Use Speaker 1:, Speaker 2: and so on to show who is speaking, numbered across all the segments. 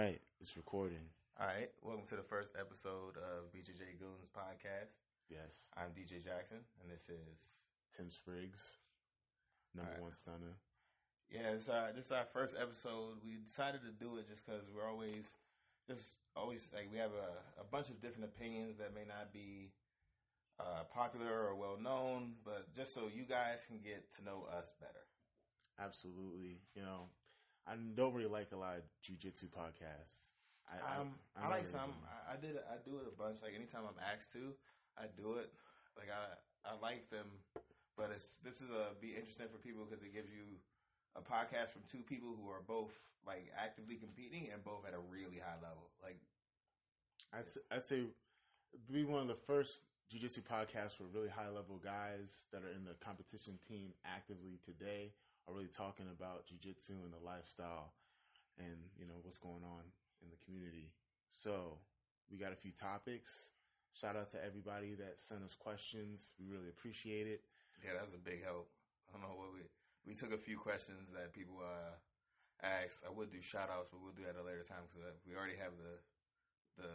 Speaker 1: right, it's recording.
Speaker 2: All right, welcome to the first episode of BJJ Goons podcast.
Speaker 1: Yes,
Speaker 2: I'm DJ Jackson, and this is
Speaker 1: Tim Spriggs, number
Speaker 2: Alright.
Speaker 1: one stunner.
Speaker 2: yeah, this, uh, this is our first episode. We decided to do it just because we're always just always like we have a, a bunch of different opinions that may not be uh, popular or well known, but just so you guys can get to know us better.
Speaker 1: Absolutely. You know, I don't really like a lot of jujitsu podcasts. I,
Speaker 2: Um, I, like some. I, I did. I do it a bunch. Like anytime I'm asked to, I do it. Like I, I like them, but it's this is a be interesting for people because it gives you a podcast from two people who are both like actively competing and both at a really high level. Like
Speaker 1: I'd, I'd say be one of the first jiu-jitsu podcasts where really high level guys that are in the competition team actively today are really talking about jiu-jitsu and the lifestyle and you know what's going on in the community so we got a few topics shout out to everybody that sent us questions we really appreciate it
Speaker 2: yeah, that was a big help. I don't know what we we took a few questions that people uh asked. I would do shout outs, but we'll do that at a later time because we already have the the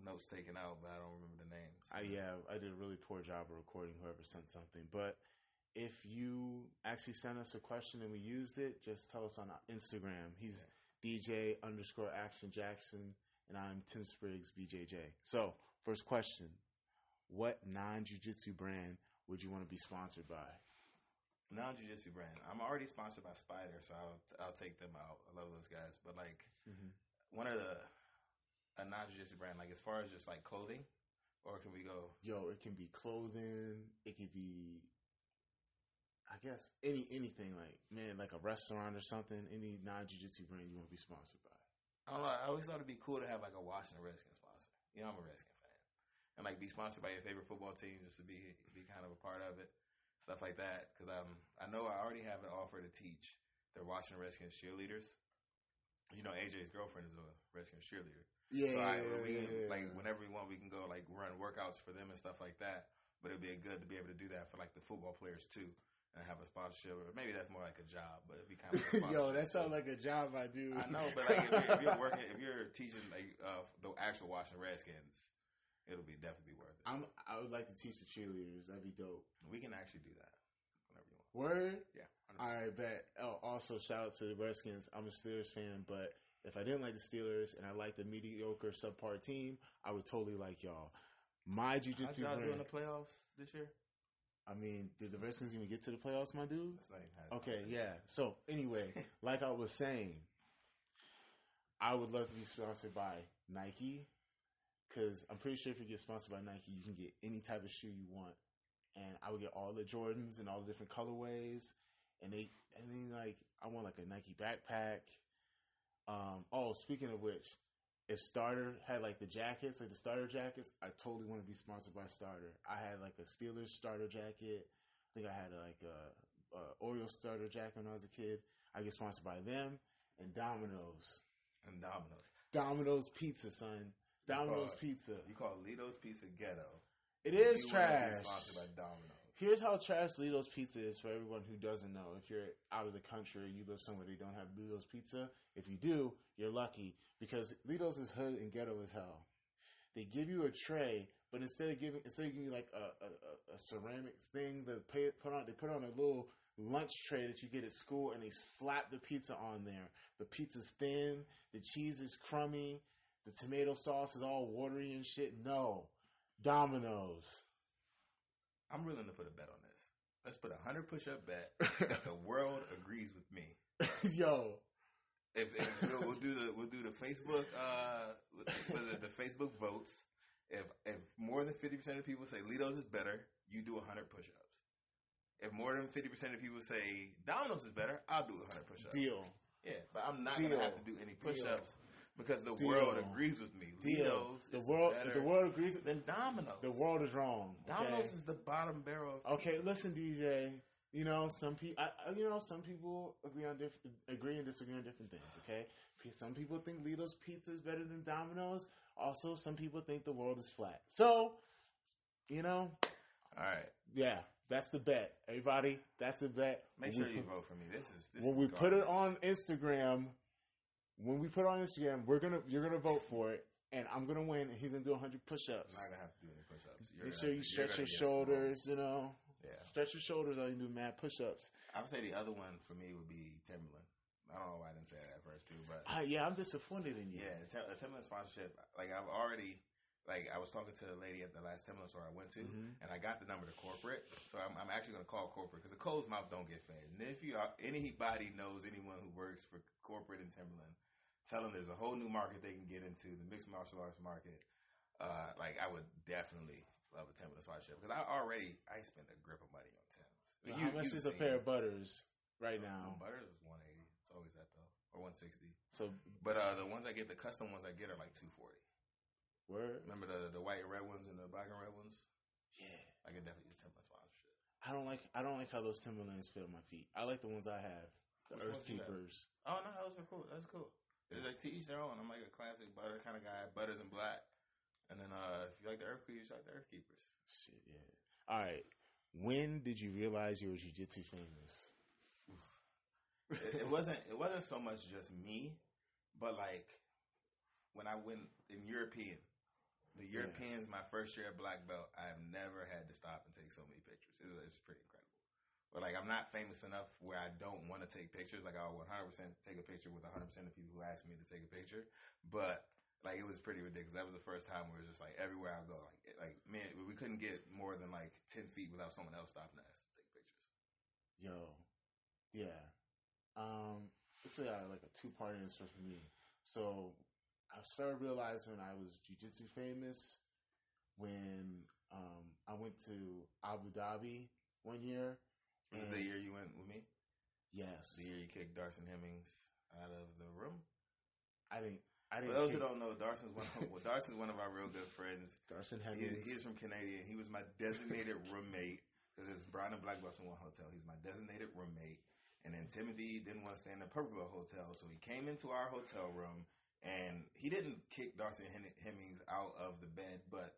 Speaker 2: notes taken out, but I don't remember the names.
Speaker 1: I, yeah, I did a really poor job of recording whoever sent something. But if you actually sent us a question and we used it, just tell us on Instagram. He's DJ underscore Action Jackson, and I'm Tim Spriggs BJJ. So, first question: What non-jujitsu brand would you want to be sponsored by?
Speaker 2: non jiu-jitsu brand. I'm already sponsored by Spider, so I'll I'll take them out. I love those guys, but like
Speaker 1: Mhm.
Speaker 2: one of the a non jiu-jitsu brand, like as far as just like clothing, or can we go?
Speaker 1: Yo, it can be clothing. It could be, I guess, any anything like man, like a restaurant or something. Any non-jujitsu brand you want to be sponsored by.
Speaker 2: I don't know. I always thought it'd be cool to have like a Washington Redskins sponsor. You know, I'm a Redskins fan, and like be sponsored by your favorite football team, just to be be kind of a part of it, stuff like that. Because um, I know I already have an offer to teach the Washington Redskins cheerleaders. You know, AJ's girlfriend is a Redskins cheerleader.
Speaker 1: Yeah,
Speaker 2: So I, we like whenever we want, we can go like run workouts for them and stuff like that. But it'd be good to be able to do that for like the football players too, and have a sponsorship. Or maybe that's more like a job, but it'd be kind of like a
Speaker 1: Yo, that sounds like a job I do.
Speaker 2: I know, but like if you're, if you're working, if you're teaching like uh, the actual Washington Redskins, it'll be definitely be worth it.
Speaker 1: I'm, I would like to teach the cheerleaders. That'd be dope.
Speaker 2: we can actually do that whenever you want.
Speaker 1: Word.
Speaker 2: Yeah.
Speaker 1: All right, bet. Oh, also, shout out to the Redskins. I'm a Steelers fan, but if I didn't like the Steelers and I liked the mediocre subpar team, I would totally like y'all. My
Speaker 2: How's
Speaker 1: jujitsu
Speaker 2: y'all doing the playoffs this year?
Speaker 1: I mean, did the Redskins even get to the playoffs, my dude?
Speaker 2: That's not even how it's
Speaker 1: Okay, yeah. So anyway, like I was saying, I would love to be sponsored by Nike because I'm pretty sure if you get sponsored by Nike, you can get any type of shoe you want, and I would get all the Jordans and all the different colorways, and they and then like I want like a Nike backpack. Um. Oh, speaking of which, if Starter had like the jackets, like the starter jackets, I totally want to be sponsored by Starter. I had like a Steelers starter jacket. I think I had like a, a Orioles starter jacket when I was a kid. I get sponsored by them and Domino's.
Speaker 2: And Domino's.
Speaker 1: Domino's Pizza, son. Domino's
Speaker 2: call
Speaker 1: Pizza.
Speaker 2: You call Ledo's Pizza ghetto.
Speaker 1: It is
Speaker 2: You
Speaker 1: trash.
Speaker 2: Sponsored by Domino's.
Speaker 1: Here's how trash Ledo's Pizza is for everyone who doesn't know. If you're out of the country or you live somewhere you don't have Ledo's Pizza, if you do, you're lucky because Ledo's is hood and ghetto as hell. They give you a tray, but instead of giving instead of giving you like a, a, a, ceramics thing that pay, put on, they put on a little lunch tray that you get at school, and they slap the pizza on there. The pizza's thin, the cheese is crummy, the tomato sauce is all watery and shit. No, Domino's.
Speaker 2: I'm willing to put a bet on this. Let's put a hundred push up bet that the world agrees with me.
Speaker 1: Yo,
Speaker 2: If, if you know, we'll do the we'll do the Facebook uh was it the Facebook votes. If if more than fifty percent of people say Ledos is better, you do hundred push ups. If more than fifty percent of people say Domino's is better, I'll do hundred push ups.
Speaker 1: deal.
Speaker 2: Yeah, but I'm not
Speaker 1: Deal.
Speaker 2: gonna have to do any push
Speaker 1: Deal.
Speaker 2: ups because the
Speaker 1: Deal.
Speaker 2: world agrees with me.
Speaker 1: Deal.
Speaker 2: Ledos
Speaker 1: The world, the world agrees,
Speaker 2: than Domino's.
Speaker 1: the world is wrong. okay?
Speaker 2: Domino's is the bottom barrel. Of
Speaker 1: Okay,
Speaker 2: pizza.
Speaker 1: listen, DJ. You know, some people, you know, some people agree on different, agree and disagree on different things. Okay, some people think Ledo's Pizza is better than Domino's. Also, some people think the world is flat. So, you know,
Speaker 2: All right,
Speaker 1: yeah, that's the bet. Everybody, that's the bet.
Speaker 2: make
Speaker 1: When
Speaker 2: sure you
Speaker 1: put-
Speaker 2: vote for me. This is this
Speaker 1: when
Speaker 2: is
Speaker 1: we put it on Instagram, when we put it on Instagram, we're gonna you're gonna vote for it, and I'm gonna win, and he's gonna do 100
Speaker 2: I'm
Speaker 1: push-ups.
Speaker 2: not gonna have to do any push-ups. You're
Speaker 1: Make sure you
Speaker 2: to-
Speaker 1: stretch your shoulders. You know.
Speaker 2: Yeah,
Speaker 1: stretch your shoulders. I can do mad push-ups.
Speaker 2: I would say the other one for me would be Timberland. I don't know why I didn't say that at first too, but
Speaker 1: I, yeah, I'm disappointed in you.
Speaker 2: yeah, Tim- Timberland sponsorship. Like I've already, like I was talking to the lady at the last Timberland store I went to,
Speaker 1: Mhm.
Speaker 2: and I got the number to corporate. So I'm, I'm actually going to call corporate because the closed mouth don't get fed. And if you are, anybody knows anyone who works for corporate in Timberland, tell them there's a whole new market they can get into, the mixed martial arts market. Uh, like I would definitely love a Timberland sponsorship because I already I spent a grip of money on Timbs.
Speaker 1: So how much is a pair of butters right
Speaker 2: now?
Speaker 1: now?
Speaker 2: Butters is 180. It's always that though, or 160.
Speaker 1: So
Speaker 2: But uh, the ones I get, the custom ones I get are like 240.
Speaker 1: where?
Speaker 2: Remember the the white and red ones and the black and red ones?
Speaker 1: Yeah.
Speaker 2: I could definitely use Timberland sponsorship.
Speaker 1: I don't like I don't like how those Timberlands fit on my feet. I like the ones I have, the
Speaker 2: Which
Speaker 1: Earth
Speaker 2: ones you have?
Speaker 1: Keepers.
Speaker 2: Oh no, those are cool. That's cool. It's like to each their own. I'm like a classic butter kind of guy, butters and black. And then uh, if you like the Earth Keepers, you like the Earth Keepers.
Speaker 1: Shit, yeah. All right. When did you realize you were jiu-jitsu famous?
Speaker 2: it, it wasn't it wasn't so much just me, but like when I went in European, the
Speaker 1: Yeah.
Speaker 2: Europeans, my first year at black belt, I have never had to stop and take so many pictures. It was, it's pretty incredible. But like I'm not famous enough where I don't want to take pictures. Like I'll 100 percent take a picture with 100 percent of people who ask me to take a picture. But like it was pretty ridiculous. That was the first time where it was just like everywhere I go, like it- like man, we couldn't get more than like 10 feet without someone else stopping us to take pictures.
Speaker 1: Yo, yeah. Um, it's a, like a two part answer for me. So I started realizing I was jiu-jitsu famous when um, I went to Abu Dhabi one year.
Speaker 2: Was it the year you went with me?
Speaker 1: Yes,
Speaker 2: The year you kicked Darson Hemmings out of the room.
Speaker 1: I didn't. I
Speaker 2: For
Speaker 1: didn't.
Speaker 2: those who don't know, Darson's one. Of, well, Darson's one of our real good friends.
Speaker 1: Darson
Speaker 2: He,
Speaker 1: Hemmings.
Speaker 2: he's from Canadian. He was my designated roommate because it's Brown and Black in one hotel. He's my designated roommate. And then Timothy didn't want to stay in the Purple Hotel, so he came into our hotel room and he didn't kick Darson Hemmings out of the bed, but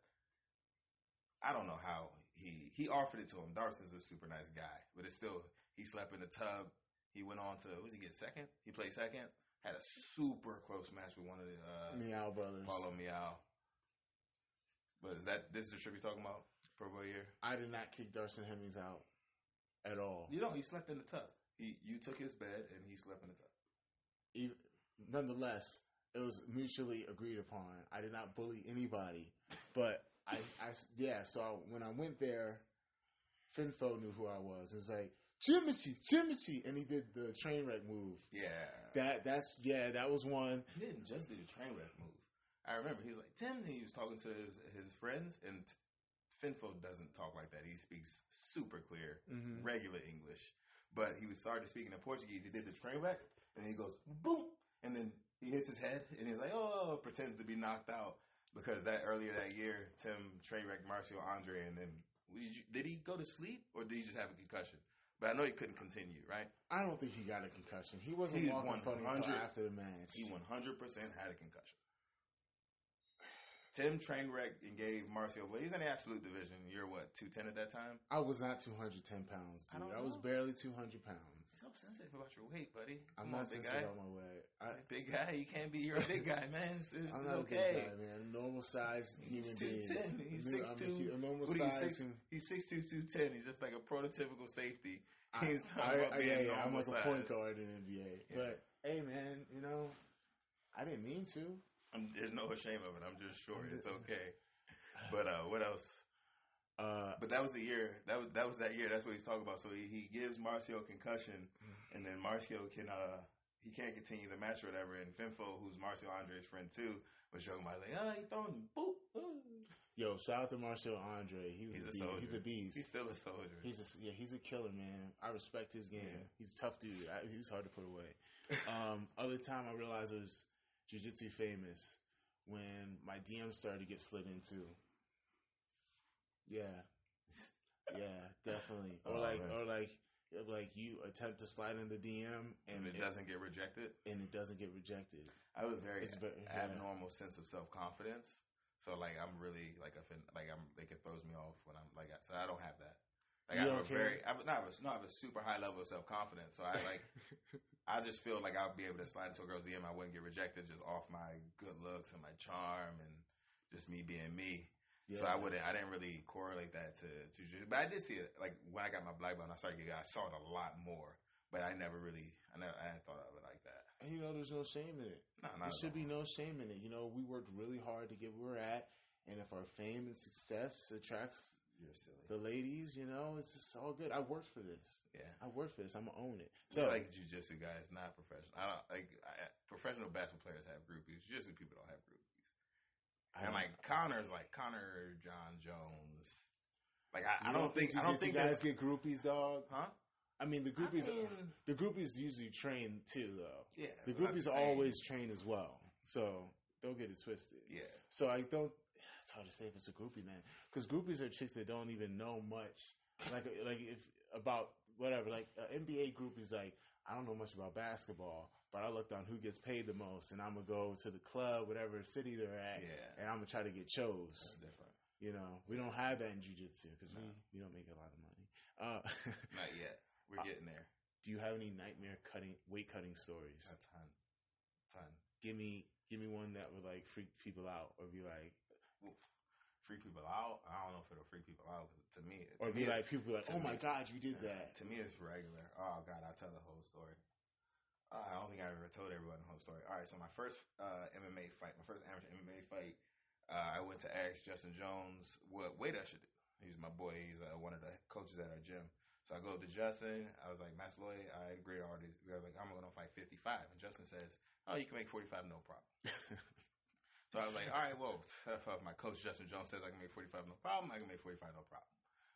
Speaker 2: I don't know how he he offered it to him. Darson's a super nice guy, but it's still he slept in the tub. He went on to what was he get second? He played second. Had a super close match with one of the uh,
Speaker 1: Miyao Brothers.
Speaker 2: Paulo Miyao. But is that this is the trip you're talking about? Pro Bowl year?
Speaker 1: I did not kick Darson Hemmings out at all.
Speaker 2: You know, he slept in the tub. He you took his bed and he slept in the tub.
Speaker 1: even, nonetheless, it was mutually agreed upon. I did not bully anybody, but I, I, yeah. So when I went there, Finfo knew who I was. It was like Timothy, Timothy, and he did the train wreck move.
Speaker 2: Yeah.
Speaker 1: That, that's yeah, that was one.
Speaker 2: he didn't just do the train wreck move. I remember he's like Tim. He was talking to his his friends, and Finfo doesn't talk like that. He speaks super clear,
Speaker 1: Mhm.
Speaker 2: regular English. But he was started speaking in Portuguese. He did the train wreck, and he goes boom, and then he hits his head, and he's like, oh, pretends to be knocked out because that earlier that year, Tim train wrecked Marcio Andre, and then did, you, did he go to sleep or did he just have a concussion? But I know he couldn't continue, right?
Speaker 1: I don't think he got a concussion. He wasn't
Speaker 2: He
Speaker 1: walking funny until after the match.
Speaker 2: He 100% had a concussion. Tim train wrecked and gave Marcio, well, he's in the absolute division. You're what, 210 at that time?
Speaker 1: I was not 210 pounds,
Speaker 2: I
Speaker 1: dude.
Speaker 2: don't
Speaker 1: I, was barely 200 pounds.
Speaker 2: So sensitive about your weight, buddy.
Speaker 1: I'm
Speaker 2: Come
Speaker 1: not
Speaker 2: big
Speaker 1: sensitive
Speaker 2: guy.
Speaker 1: on my weight. I,
Speaker 2: Big guy, you can't be. You're a big guy, man. It's, it's
Speaker 1: I'm not a big
Speaker 2: okay.
Speaker 1: guy, man. Normal size
Speaker 2: He's
Speaker 1: human being.
Speaker 2: 210. He's
Speaker 1: a
Speaker 2: 6'2".
Speaker 1: normal
Speaker 2: What are you,
Speaker 1: size.
Speaker 2: six,
Speaker 1: and-
Speaker 2: he's 6'2", 210. He's just like a prototypical safety.
Speaker 1: I,
Speaker 2: He's talking
Speaker 1: I,
Speaker 2: about
Speaker 1: I,
Speaker 2: being
Speaker 1: yeah, yeah, I'm like a point guard in the NBA.
Speaker 2: Yeah.
Speaker 1: But hey, man, you know, I didn't mean to.
Speaker 2: I'm, there's no shame of it. I'm just short. It's okay. But uh, what else?
Speaker 1: Uh,
Speaker 2: But that was the year. That was that was that year. That's what he's talking about. So he, he gives Marcio a concussion, and then Marcio can uh he can't continue the match or whatever. And Finfo, who's Marcio Andre's friend too, was joking about like, ah, he throwing him, boop. ooh."
Speaker 1: yo, shout out to Marcio Andre. He was
Speaker 2: He's
Speaker 1: a,
Speaker 2: a
Speaker 1: beast.
Speaker 2: soldier.
Speaker 1: He's a beast.
Speaker 2: He's still a soldier.
Speaker 1: He's a yeah, he's a killer, man. I respect his game.
Speaker 2: Yeah.
Speaker 1: He's a tough dude. I, he was hard to put away. um, other time I realized was jujitsu famous when my DM started to get slid into. Yeah, yeah, definitely. Or
Speaker 2: Oh,
Speaker 1: like,
Speaker 2: man.
Speaker 1: or like, like you attempt to slide in the DM
Speaker 2: and
Speaker 1: and
Speaker 2: it doesn't get rejected.
Speaker 1: and it doesn't get rejected.
Speaker 2: I was very
Speaker 1: It's ve- yeah.
Speaker 2: abnormal sense of self confidence. So like I'm really like a fin- like I'm like it throws me off when I'm like I- so I don't have that. Like
Speaker 1: You
Speaker 2: I have
Speaker 1: don't
Speaker 2: a
Speaker 1: care?
Speaker 2: very I have, no, I have a, no, I have a super high level of self confidence. So I like I just feel like I'll be able to slide into a girl's DM. I wouldn't get rejected just off my good looks and my charm and just me being me. So I wouldn't. I didn't really correlate that to to jiu- but I did see it. Like when I got my black belt, and I started getting. I saw it a lot more, but I never really. I never. I hadn't thought of it like that.
Speaker 1: And you know, there's no shame in it.
Speaker 2: No,
Speaker 1: There should be no shame in it. You know, we worked really hard to get where we're at, and if our fame and success attracts
Speaker 2: You're silly.
Speaker 1: the ladies, you know, it's just all good. I worked for this.
Speaker 2: Yeah.
Speaker 1: I worked for this. I'm gonna own it.
Speaker 2: So like jujitsu guys, not professional. I don't like I, professional basketball players have groupies. Jiu-jitsu people don't have groupies.
Speaker 1: I
Speaker 2: And like Connor's like Connor John Jones. Like I, I don't think I don't think
Speaker 1: guys get groupies, dog.
Speaker 2: huh.
Speaker 1: I mean, the groupies,
Speaker 2: I mean,
Speaker 1: the groupies usually train too, though.
Speaker 2: yeah,
Speaker 1: The groupies always train as well, so don't get it twisted.
Speaker 2: yeah.
Speaker 1: So I don't. It's hard to say if it's a groupie, man, because groupies are chicks that don't even know much, like like if about whatever. Like uh, NBA groupies, like I don't know much about basketball, but I looked on who gets paid the most, and I'm gonna go to the club, whatever city they're at,
Speaker 2: Yeah.
Speaker 1: and I'm gonna try to get chose.
Speaker 2: That's different.
Speaker 1: You know, we don't have that in jujitsu because
Speaker 2: No.
Speaker 1: we we don't make a lot of money. Uh,
Speaker 2: Not yet. We're getting there.
Speaker 1: do you have any nightmare cutting weight cutting stories?
Speaker 2: A ton, ton.
Speaker 1: Give me give me one that would like freak people out, or be like,
Speaker 2: Oof. Freak people out. I don't know if it'll freak people out. 'cause to me,
Speaker 1: or
Speaker 2: to
Speaker 1: be
Speaker 2: me
Speaker 1: like people be like, oh my god, you did that.
Speaker 2: To me, it's regular. Oh God, I'll tell the whole story. Uh, I don't think I ever told everyone the whole story. All right, so my first uh, MMA fight, my first amateur MMA fight, uh, I went to ask Justin Jones what weight I should do. He's my boy. He's uh, one of the coaches at our gym. So I go to Justin. I was like, Master Lloyd, I agree already. We were like, I'm going to fight 55. And Justin says, Oh, you can make 45, no problem. So I was like, all right, well, my coach Justin Jones says I can make 45, no problem, I can make 45, no problem.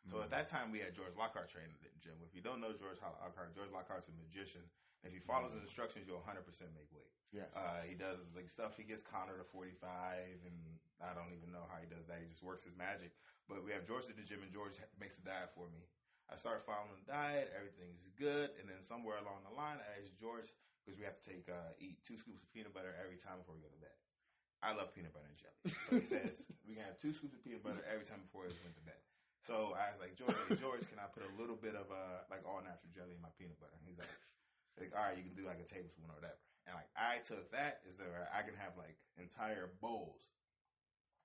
Speaker 2: So at that time, we had George Lockhart training at the gym. If you don't know George Lockhart, George Lockhart's a magician. If he follows his instructions, you'll 100% make weight.
Speaker 1: yes.
Speaker 2: Uh, he does like stuff. He gets Connor to 45, and I don't even know how he does that. He just works his magic. But we have George at the gym, and George makes a diet for me. I start following the diet. Everything's good. And then somewhere along the line, I ask George, because we have to take uh, eat two scoops of peanut butter every time before we go to bed. I love peanut butter and jelly. So he says, we can have two scoops of peanut butter every time before we went to bed. So I was like, George, hey, George, can I put a little bit of uh, like all natural jelly in my peanut butter? And he's like, like, all right, you can do like a tablespoon or whatever. And like, I took that is that I can have like entire bowls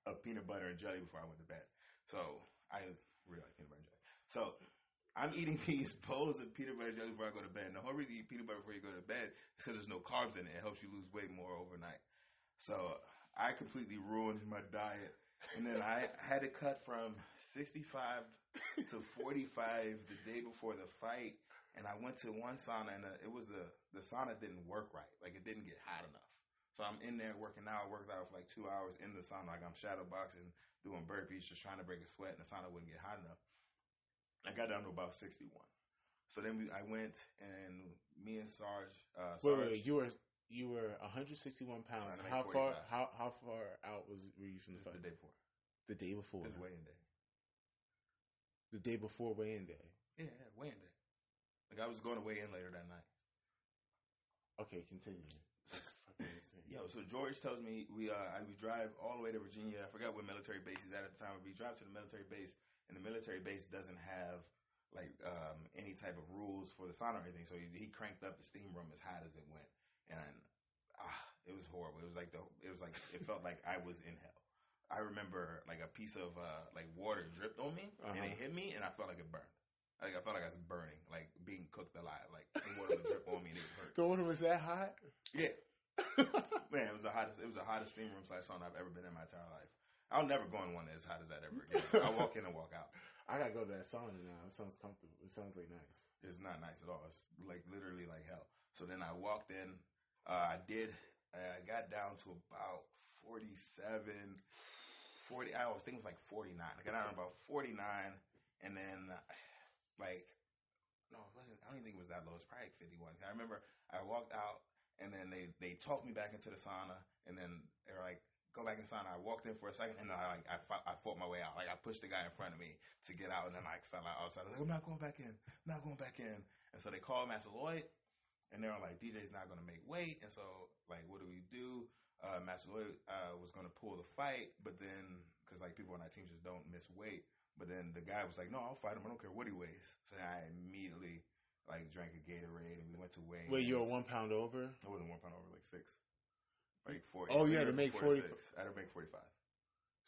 Speaker 2: of peanut butter and jelly before I went to bed. So I really like peanut butter and jelly. So I'm eating these bowls of peanut butter and jelly before I go to bed. And the whole reason you eat peanut butter before you go to bed is because there's no carbs in it. It helps you lose weight more overnight. So I completely ruined my diet. And then I had to cut from 65 to 45 the day before the fight. And I went to one sauna and uh, it was the, the sauna didn't work right. Like it didn't get hot enough. So I'm in there working out, worked out for like two hours in the sauna. Like I'm shadow boxing, doing burpees, just trying to break a sweat and the sauna wouldn't get hot enough. I got down to about 61. So then we, I went and me and Sarge, uh, Sarge
Speaker 1: wait, wait, you were you were 161 pounds. How far how how far out was were you from the
Speaker 2: just
Speaker 1: fight?
Speaker 2: the day before.
Speaker 1: The day before.
Speaker 2: Was weigh-in day.
Speaker 1: The day before weigh-in day.
Speaker 2: Yeah, yeah, weigh-in day. Like I was going to weigh in later that night.
Speaker 1: Okay, continue. That's fucking insane.
Speaker 2: Yo, so George tells me we uh I, we drive all the way to Virginia. I forgot what military base he's at at the time. We drive to the military base, and the military base doesn't have like um any type of rules for the sauna or anything. So he, he cranked up the steam room as hot as it went, and ah, it was horrible. It was like the it was like it felt like I was in hell. I remember like a piece of uh like water dripped on me, and
Speaker 1: Uh-huh.
Speaker 2: it hit me, and I felt like it burned. Like I felt like I was burning, like being cooked alive. Like the water would drip on me and it hurt.
Speaker 1: The water was that hot?
Speaker 2: Yeah, Man, it was the hottest. It was the hottest steam room slash sauna I've ever been in my entire life. I'll never go in one as hot as that ever again. I walk in and walk out.
Speaker 1: I gotta go to that sauna now. It sounds comfortable. It sounds like nice.
Speaker 2: It's not nice at all. It's like literally like hell. So then I walked in. Uh, I did. I got down to about 47, 40. I was thinking it was like 49. I got down to about 49, and then like no, it wasn't. I don't even think it was that low. It's probably like 51. I remember I walked out, and then they they talked me back into the sauna, and then they were like, "Go back in the sauna." I walked in for a second, and then I like I fought, I fought my way out. Like I pushed the guy in front of me to get out, and then I like, fell out outside. I was like, "I'm not going back in. I'm not going back in." And so they called Master Lloyd, and they were like, "DJ's not going to make weight." And so like, what do we do? Uh, Master Lloyd uh, was going to pull the fight, but then because like people on our team just don't miss weight. But then the guy was like, "No, I'll fight him. I don't care what he weighs." So then I immediately like drank a Gatorade, and we went to weigh.
Speaker 1: Wait, you were one pound over?
Speaker 2: I wasn't one pound over, like six, like forty.
Speaker 1: Oh, you had to make 40
Speaker 2: 46. I had to make forty-five.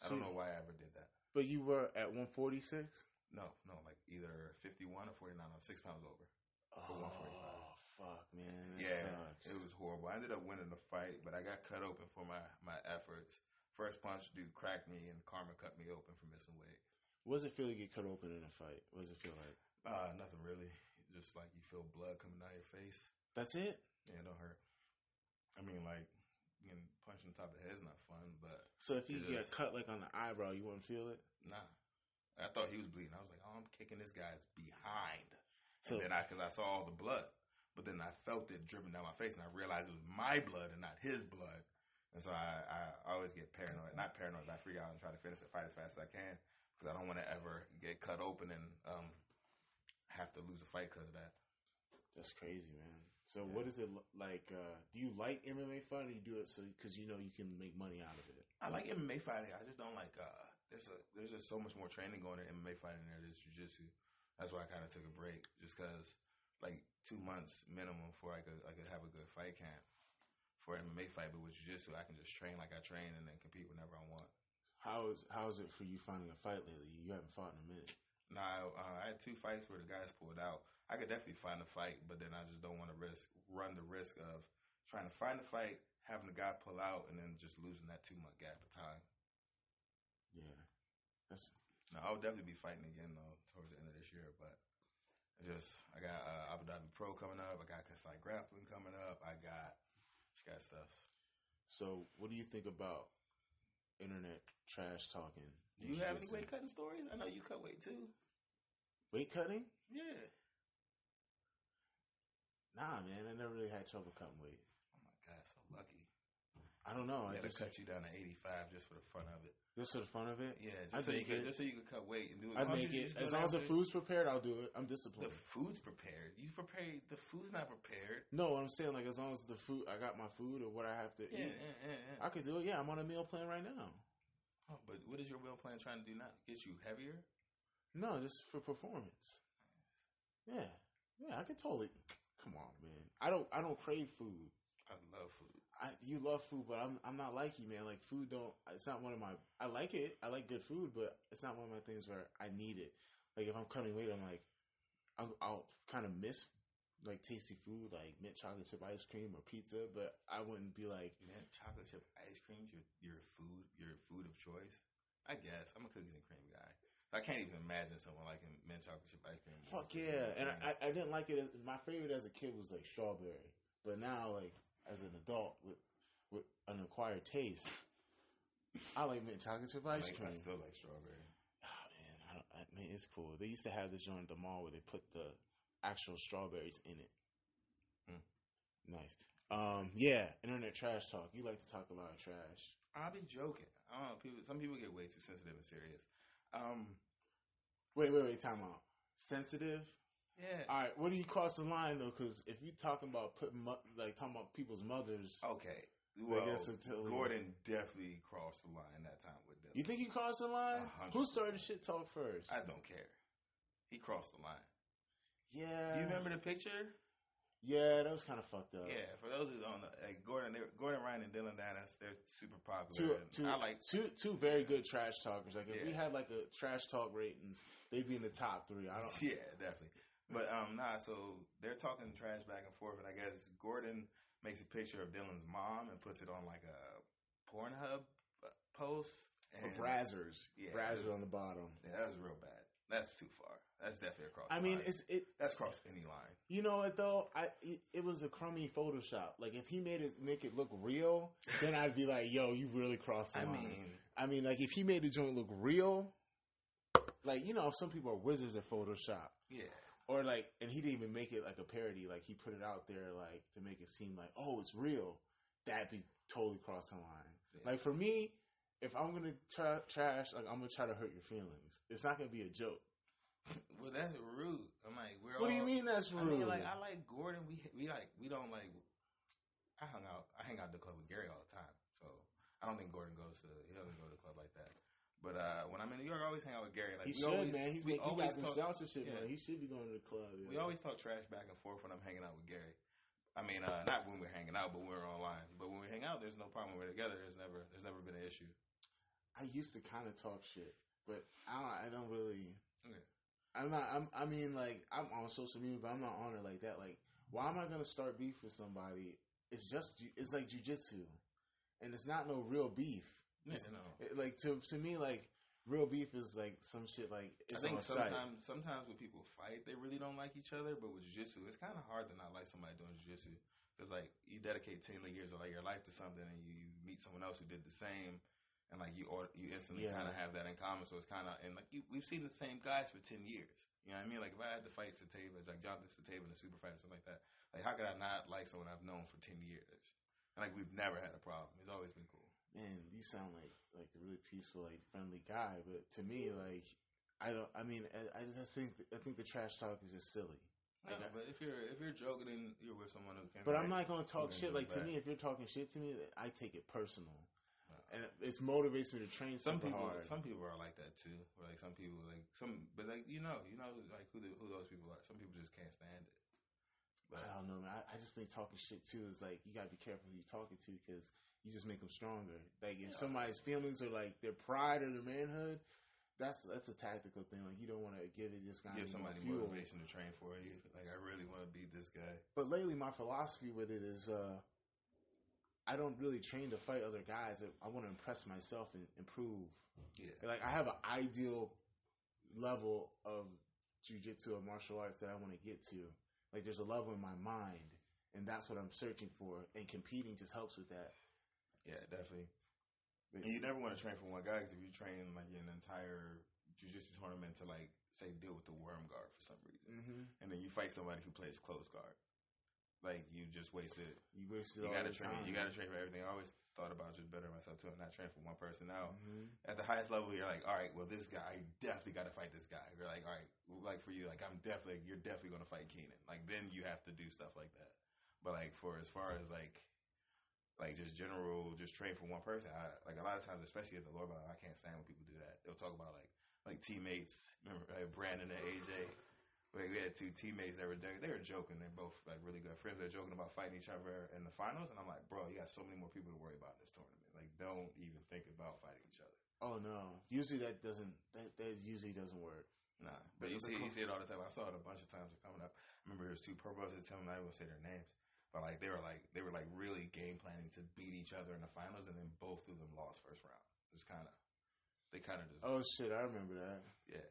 Speaker 2: I don't know why I ever did that.
Speaker 1: But you were at 146?
Speaker 2: No, no, like either fifty-one or forty-nine. I'm six pounds over. For 145.
Speaker 1: Fuck, man.
Speaker 2: Yeah,
Speaker 1: sucks.
Speaker 2: it was horrible. I ended up winning the fight, but I got cut open for my my efforts. First punch, dude cracked me, and Karma cut me open for missing weight.
Speaker 1: What does it feel to get cut open in a fight? What does it feel like?
Speaker 2: Uh, nothing really. Just like you feel blood coming out of your face.
Speaker 1: That's it?
Speaker 2: Yeah, it don't hurt. I mean, like getting punched on top of the head is not fun, but
Speaker 1: So if you get cut like on the eyebrow, you wouldn't feel it?
Speaker 2: nah. I thought he was bleeding. I was like, oh, I'm kicking this guy's behind.
Speaker 1: So
Speaker 2: and then I, because I saw all the blood, but then I felt it dripping down my face, and I realized it was my blood and not his blood. And so I, I always get paranoid, not paranoid, but I freak out and try to finish the fight as fast as I can because I don't want to ever get cut open and um, have to lose a fight because of that.
Speaker 1: that's crazy, man. So
Speaker 2: Yeah.
Speaker 1: what is it like? Uh, do you like MMA fighting? or you do it so because you know you can make money out of it?
Speaker 2: I like MMA fighting. I just don't like. Uh, there's a there's just so much more training going in MMA fighting than there is jujitsu. That's why I kind of took a break, just because like two months minimum before I could I could have a good fight camp for MMA fight. But with jujitsu, I can just train like I train and then compete whenever I want.
Speaker 1: How is how is it for you finding a fight lately? You haven't fought in a minute.
Speaker 2: Now uh, I had two fights where the guys pulled out. I could definitely find a fight, but then I just don't want to risk run the risk of trying to find a fight, having the guy pull out, and then just losing that two month gap of time.
Speaker 1: Yeah, that's
Speaker 2: No, I'll definitely be fighting again though towards the end of this year. But just I got uh, Abu Dhabi Pro coming up. I got Kasai Grappling coming up. I got just got stuff.
Speaker 1: so. What do you think about internet trash talking?
Speaker 2: Do you have any weight cutting stories? I know you cut weight too.
Speaker 1: weight cutting?
Speaker 2: Yeah.
Speaker 1: Nah, man. I never really had trouble cutting weight.
Speaker 2: Oh my god, so lucky.
Speaker 1: I don't know.
Speaker 2: I
Speaker 1: I just
Speaker 2: cut you down to eighty five just for the fun of it.
Speaker 1: just for the fun of it.
Speaker 2: Yeah,
Speaker 1: I
Speaker 2: just so you
Speaker 1: it.
Speaker 2: just so you could cut weight and do it.
Speaker 1: I'd make it as long as the food's prepared. I'll do it. I'm disciplined.
Speaker 2: The food's prepared. You prepared. The food's not prepared.
Speaker 1: no, what I'm saying like as long as the food, I got my food or what I have to
Speaker 2: Yeah,
Speaker 1: eat.
Speaker 2: yeah, yeah, yeah.
Speaker 1: I could do it. Yeah, I'm on a meal plan right now.
Speaker 2: Oh, but what is your meal plan trying to do now? Get you heavier?
Speaker 1: No, just for performance. Yeah, yeah, I can totally. Come on, man. I don't. I don't crave food.
Speaker 2: I love food.
Speaker 1: I, you love food, but I'm I'm not like you, man. Like food don't. It's not one of my. I like it. I like good food, but it's not one of my things where I need it. Like if I'm cutting weight, I'm like, I'll, I'll kind of miss like tasty food, like mint chocolate chip ice cream or pizza, but I wouldn't be like,
Speaker 2: Mint chocolate chip ice cream's your your food your food of choice. I guess I'm a cookies and cream guy. I can't even imagine someone liking mint chocolate chip ice cream.
Speaker 1: fuck yeah. And. I, I didn't like it. As, my favorite as a kid was like strawberry, but now like as an adult with with an acquired taste, I like mint chocolate chip
Speaker 2: I
Speaker 1: ice
Speaker 2: like-
Speaker 1: cream.
Speaker 2: I still like strawberry.
Speaker 1: Oh man, I don't. I mean, it's cool. They used to have this joint at the mall where they put the actual strawberries in it.
Speaker 2: Hmm.
Speaker 1: Nice. Um, yeah, internet trash talk. You like to talk a lot of trash.
Speaker 2: I'll be joking. I don't know. People, some people get way too sensitive and serious. Um,
Speaker 1: Wait, wait, wait. Time out. Sensitive.
Speaker 2: Yeah.
Speaker 1: All right. What do you cross the line though? Because if you talking about putting mo- like talking about people's mothers,
Speaker 2: Okay. Well,
Speaker 1: that's a totally-
Speaker 2: Gordon definitely crossed the line that time with them.
Speaker 1: you think he crossed the line?
Speaker 2: A hundred
Speaker 1: Who started shit talk first?
Speaker 2: I don't care. He crossed the line.
Speaker 1: yeah.
Speaker 2: you remember the picture?
Speaker 1: Yeah, that was kind of fucked up.
Speaker 2: Yeah, for those who don't know, like Gordon, they, Gordon Ryan and Dillon Danis, they're super popular.
Speaker 1: Two, two,
Speaker 2: I like.
Speaker 1: two, two very good trash talkers. Like if we had like a trash talk ratings, they'd be in the top three. I don't.
Speaker 2: Yeah, definitely. But um, nah. So they're talking trash back and forth, and I guess Gordon makes a picture of Dillon's mom and puts it on like a Pornhub uh, post. And,
Speaker 1: Brazzers,
Speaker 2: Yeah,
Speaker 1: Brazzers on the bottom.
Speaker 2: Yeah, that was real bad. That's too far. That's definitely across.
Speaker 1: I mean,
Speaker 2: line.
Speaker 1: it's it.
Speaker 2: that's crossed any line.
Speaker 1: You know what though? I it, it was a crummy Photoshop. Like if he made it make it look real, then I'd be like, "Yo, you really crossed the
Speaker 2: I
Speaker 1: line."
Speaker 2: mean,
Speaker 1: I mean, like if he made the joint look real, like you know, some people are wizards at Photoshop.
Speaker 2: yeah.
Speaker 1: Or like and he didn't even make it like a parody like he put it out there like to make it seem like oh it's real that'd be totally crossing the line
Speaker 2: Yeah.
Speaker 1: like for me if i'm gonna tra- trash like i'm gonna try to hurt your feelings it's not gonna be a joke
Speaker 2: Well, that's rude. I'm like, we're
Speaker 1: what do you mean that's
Speaker 2: I
Speaker 1: rude
Speaker 2: mean, like, I like Gordon. We we like we don't like. I hung out. I hang out at the club with Gary all the time, so I don't think Gordon goes to. He doesn't go to the club like that. But uh, when I'm in New York, I always hang out with Gary. Like
Speaker 1: he should,
Speaker 2: always,
Speaker 1: man. He's
Speaker 2: we
Speaker 1: make, he
Speaker 2: always
Speaker 1: got some
Speaker 2: talk,
Speaker 1: sponsorship,
Speaker 2: yeah.
Speaker 1: man. He should be going to the club.
Speaker 2: we
Speaker 1: yeah.
Speaker 2: always talk trash back and forth when I'm hanging out with Gary. I mean, uh, not when we're hanging out, but when we're online. But when we hang out, there's no problem. When we're together, there's never there's never been an issue.
Speaker 1: I used to kind of talk shit, but I don't, I don't really.
Speaker 2: Okay.
Speaker 1: I'm not. I'm, I mean, like I'm on social media, but I'm not on it like that. Like, why am I gonna start beef with somebody? It's just it's like jujitsu, and it's not no real beef.
Speaker 2: Yeah, no.
Speaker 1: It- like to to me, like real beef is like some shit like
Speaker 2: I think sometimes sometimes when people fight, they really don't like each other. But with jiu-jitsu, it's kind of hard to not like somebody doing jiu-jitsu because like you dedicate ten years of like your life to something, and you, you meet someone else who did the same, and like you or you instantly
Speaker 1: Yeah.
Speaker 2: kind of have that in common. So it's kind of and like you, we've seen the same guys for ten years. You know what I mean? Like if I had to fight Satava, like Jonathan Satava in a super fight or something like that, like how could I not like someone I've known for ten years? And like we've never had a problem. It's always been cool.
Speaker 1: Man, you sound like like a really peaceful, like friendly guy, but to me, like I don't. I mean, I, I just think I think the trash talk is just silly.
Speaker 2: No,
Speaker 1: Like, I-
Speaker 2: but if you're if you're joking and you're with someone who can,
Speaker 1: But I'm not gonna talk shit. Like to me, if you're talking shit to me, I take it personal,
Speaker 2: No.
Speaker 1: and it's motivates me to train
Speaker 2: some people
Speaker 1: hard.
Speaker 2: some people are like that too or like some people like some but like you know you know like who the, who those people are some people just can't stand it but
Speaker 1: I don't know, man. I, I just think talking shit too is like you gotta be careful who you're talking to because you just make them stronger. Like if somebody's feelings are like their pride or their manhood, that's that's a tactical thing. Like you don't want to give it this guy
Speaker 2: give somebody
Speaker 1: fuel.
Speaker 2: motivation to train for you like I really want to beat this guy
Speaker 1: But lately, my philosophy with it is, uh, I don't really train to fight other guys. I want to impress myself and improve.
Speaker 2: yeah
Speaker 1: Like I have an ideal level of jujitsu or martial arts that I want to get to. Like there's a level in my mind, and that's what I'm searching for. And competing just helps with that.
Speaker 2: Yeah definitely and you never want to train for one guy because if you train like an entire jiu-jitsu tournament to like say deal with the worm guard for some reason
Speaker 1: Mm-hmm.
Speaker 2: and then you fight somebody who plays close guard like you just wasted
Speaker 1: You wasted
Speaker 2: you gotta train
Speaker 1: time.
Speaker 2: you gotta train for everything I always thought about just better myself too and not train for one person now
Speaker 1: Mhm.
Speaker 2: at the highest level, you're like, all right, well, this guy, I definitely got to fight this guy. You're like, all right, like for you, like I'm definitely, you're definitely going to fight Keenan. Like then you have to do stuff like that. But like for as far as like, like just general, just train for one person. I like a lot of times, especially at the lower level, I can't stand when people do that. They'll talk about like like teammates. Remember like Brandon and AJ. Like we had two teammates that were they they were joking. They're both like really good friends. They're joking about fighting each other in the finals, and I'm like, bro, you got so many more people to worry about in this tournament. Like, don't even think about fighting each other.
Speaker 1: Oh no! Usually that doesn't. That, that usually doesn't work.
Speaker 2: Nah, but you see, you see it all the time. I saw it a bunch of times coming up. I remember there was two pro brothers telling me I won't say their names, but like they were like they were like really game planning to beat each other in the finals, and then both of them lost first round. It was kind of they kind of just
Speaker 1: Oh shit! I remember that.
Speaker 2: yeah.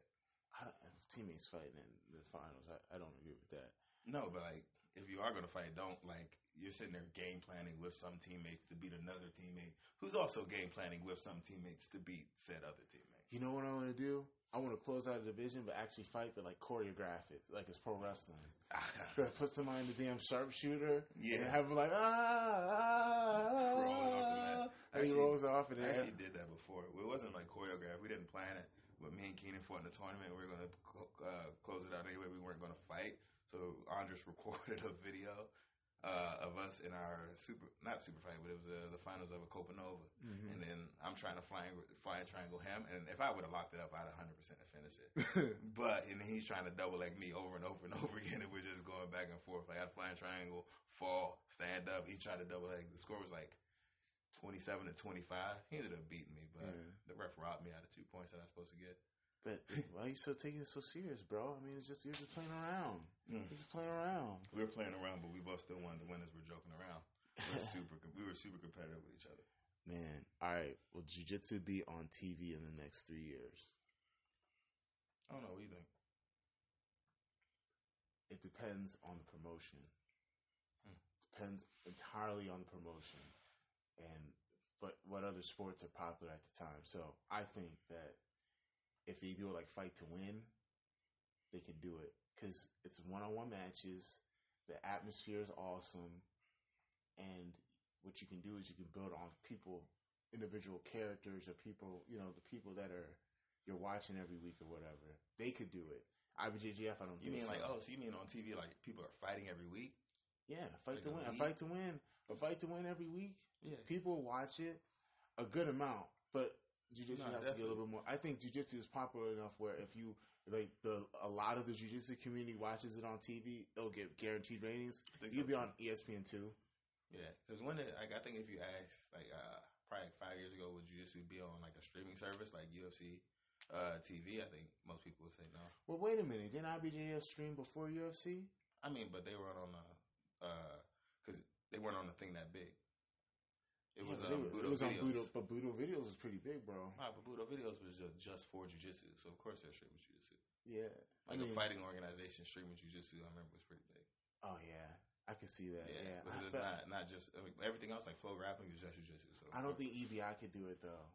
Speaker 1: I teammates fighting in the finals. I, I don't agree with that.
Speaker 2: No, but like if you are gonna fight, don't like you're sitting there game planning with some teammates to beat another teammate who's also game planning with some teammates to beat said other teammate.
Speaker 1: You know what I want to do? I want to close out a division, but actually fight, but like choreograph it, like it's pro wrestling. Put somebody in the damn sharpshooter,
Speaker 2: Yeah.
Speaker 1: and have him like ah,
Speaker 2: Rolling off the mat.
Speaker 1: he rolls off, and
Speaker 2: I actually did that before. It wasn't like choreographed. We didn't plan it. But me and Keenan fought in the tournament. We were going to cl- uh, close it out anyway. We weren't going to fight. So Andres recorded a video uh, of us in our super, not super fight, but it was uh, the finals of a Copanova.
Speaker 1: Mm-hmm.
Speaker 2: And then I'm trying to fly, fly and triangle him. And if I would have locked it up, I'd 100% have finished it. But and he's trying to double leg me over and over and over again, and we're just going back and forth. Like I had a flying triangle, fall, stand up. He tried to double leg. The score was like twenty seven to twenty five. He ended up beating me, but the ref robbed me out of two points that I was supposed to get.
Speaker 1: but why are you still taking it so serious, bro? I mean, it's just you're just playing around.
Speaker 2: Mm.
Speaker 1: Just playing around.
Speaker 2: We were playing around, but we both still wanted to win as we're joking around. We were super, we were super competitive with each other.
Speaker 1: Man, all right. Will jiu-jitsu be on TV in the next three years?
Speaker 2: I don't know. What do you think?
Speaker 1: It depends on the promotion.
Speaker 2: Hmm.
Speaker 1: Depends entirely on the promotion, and but what other sports are popular at the time. So I think that if they do it like fight to win, they can do it because it's one-on-one matches. The atmosphere is awesome, and what you can do is you can build on people, individual characters, or people, you know, the people that are you're watching every week or whatever. They could do it. IBJJF, I don't.
Speaker 2: You mean like, oh, so you mean on TV, like people are fighting every week?
Speaker 1: Yeah, fight
Speaker 2: Like
Speaker 1: to win. A fight to win. A fight to win every week.
Speaker 2: Yeah.
Speaker 1: People watch it a good amount, but Jiu-jitsu
Speaker 2: No,
Speaker 1: has to get a little bit more. I think jiu-jitsu is popular enough where if you like the a lot of the jiu-jitsu community watches it on TV, it'll get guaranteed ratings. You'll be on ESPN two.
Speaker 2: Yeah, because when it, like I think if you ask like uh probably like five years ago would jiu-jitsu be on like a streaming service like UFC uh TV, I think most people would say no.
Speaker 1: Well, wait a minute. Didn't IBJJF stream before UFC?
Speaker 2: I mean, but they weren't on the uh because they weren't on the thing that big. It was
Speaker 1: but
Speaker 2: um, Budo
Speaker 1: it was on. Budo, but Budo videos is pretty big, bro.
Speaker 2: Nah, but Budo videos was just, just for jiu-jitsu, so of course they're streaming jiu-jitsu.
Speaker 1: Yeah, I
Speaker 2: Like
Speaker 1: mean,
Speaker 2: a fighting organization streaming jiu-jitsu, I remember was pretty big.
Speaker 1: oh yeah, I can see that.
Speaker 2: Yeah,
Speaker 1: Yeah,
Speaker 2: because
Speaker 1: I,
Speaker 2: it's not not just I mean, everything else like flow grappling is just jiu-jitsu. So
Speaker 1: I don't think EBI could do it though.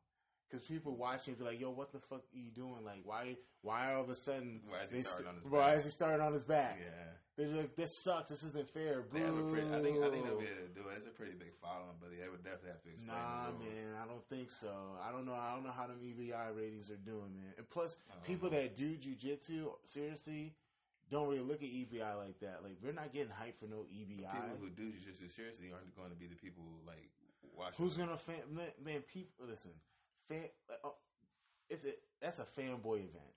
Speaker 1: Because people watching be like, "Yo, what the fuck are you doing? Like, why? Why all of a sudden?
Speaker 2: Why is he starting
Speaker 1: st-
Speaker 2: on his
Speaker 1: Why
Speaker 2: back?
Speaker 1: is he starting on his back?
Speaker 2: Yeah.
Speaker 1: They're like, "This sucks. This isn't fair."
Speaker 2: They have a pretty, I think I think they'll be able to do it. It's a pretty big following, but they would definitely have to explain.
Speaker 1: Nah, man, I don't think so. I don't know. I don't know how them EBI ratings are doing, man. And plus, people
Speaker 2: know.
Speaker 1: that do jujitsu seriously don't really look at EBI like that. Like, we're not getting hyped for no EBI.
Speaker 2: people who do jiu-jitsu seriously aren't going to be the people who, like watching.
Speaker 1: Who's gonna fan? Man, man people, listen. Fan, uh, it's a that's a fanboy event.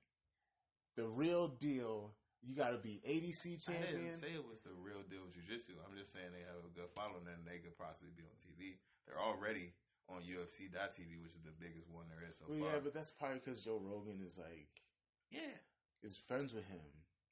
Speaker 1: The real deal. You got to be ADC champion.
Speaker 2: I didn't say it was the real deal with jiu-jitsu. I'm just saying they have a good following and they could possibly be on TV. They're already on UFC.tv, which is the biggest one there is so
Speaker 1: well,
Speaker 2: far.
Speaker 1: yeah, but that's probably because Joe Rogan is like
Speaker 2: yeah,
Speaker 1: is friends with him.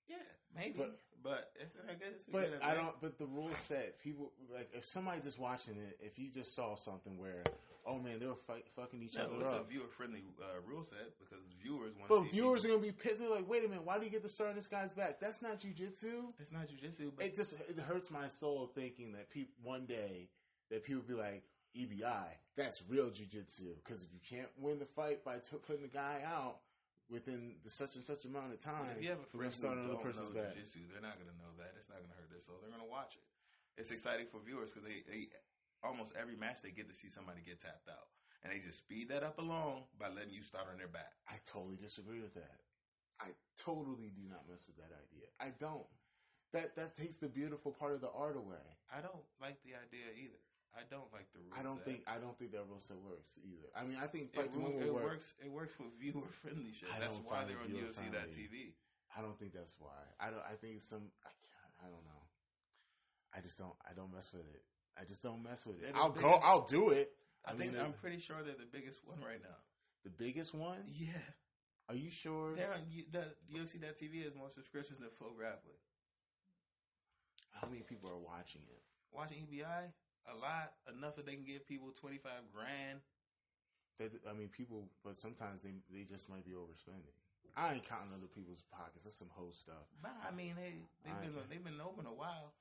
Speaker 2: yeah, maybe.
Speaker 1: But-
Speaker 2: But, it's, I guess it's
Speaker 1: But I don't. But the rule set, people like if somebody just watching it, if you just saw something where, oh man, they were fight, fucking each
Speaker 2: No,
Speaker 1: other
Speaker 2: it's a viewer-friendly uh, rule set because viewers want.
Speaker 1: But viewers are gonna be pissed. They're like, wait a minute, why do you get to start on this guy's back? That's not jujitsu.
Speaker 2: It's not jujitsu, but
Speaker 1: It just it hurts my soul thinking that people one day that people be like EBI, that's real jujitsu. Because if you can't win the fight by t- putting the guy out within the such and such amount of time,
Speaker 2: if you have a friend who
Speaker 1: another
Speaker 2: don't
Speaker 1: person's
Speaker 2: know
Speaker 1: back.
Speaker 2: jiu-jitsu, they're not going to know that. It's not going to hurt their soul. They're going to watch it. It's exciting for viewers because they, they almost every match they get to see somebody get tapped out, and they just speed that up along by letting you start on their back.
Speaker 1: I totally disagree with that. I totally do not mess with that idea. I don't. That that takes the beautiful part of the art away.
Speaker 2: I don't like the idea either. I don't like the rules.
Speaker 1: I don't think I don't think that rule set works either. I mean, I think
Speaker 2: it,
Speaker 1: fight to
Speaker 2: rules- it
Speaker 1: work.
Speaker 2: works. It works for viewer friendly shit.
Speaker 1: I
Speaker 2: That's why they're on
Speaker 1: viewer-friendly.
Speaker 2: UFC.tv.
Speaker 1: I don't think that's why. I don't. I think some. I can't. I don't know. I just don't. I don't mess with it. I just don't mess with it.
Speaker 2: They're
Speaker 1: I'll go. I'll do it.
Speaker 2: I,
Speaker 1: I
Speaker 2: think
Speaker 1: mean,
Speaker 2: I'm
Speaker 1: uh,
Speaker 2: pretty sure they're the biggest one right now.
Speaker 1: The biggest one.
Speaker 2: Yeah,
Speaker 1: Are you sure?
Speaker 2: they're on the UFC.tv has more subscriptions than FloGrappling.
Speaker 1: How many people are watching it?
Speaker 2: Watching EBI a lot enough that they can give people twenty five grand.
Speaker 1: They, I mean, people, but sometimes they they just might be overspending. I ain't counting other people's pockets. That's some whole stuff.
Speaker 2: Nah, I mean they they've
Speaker 1: I-
Speaker 2: been they've been open a while.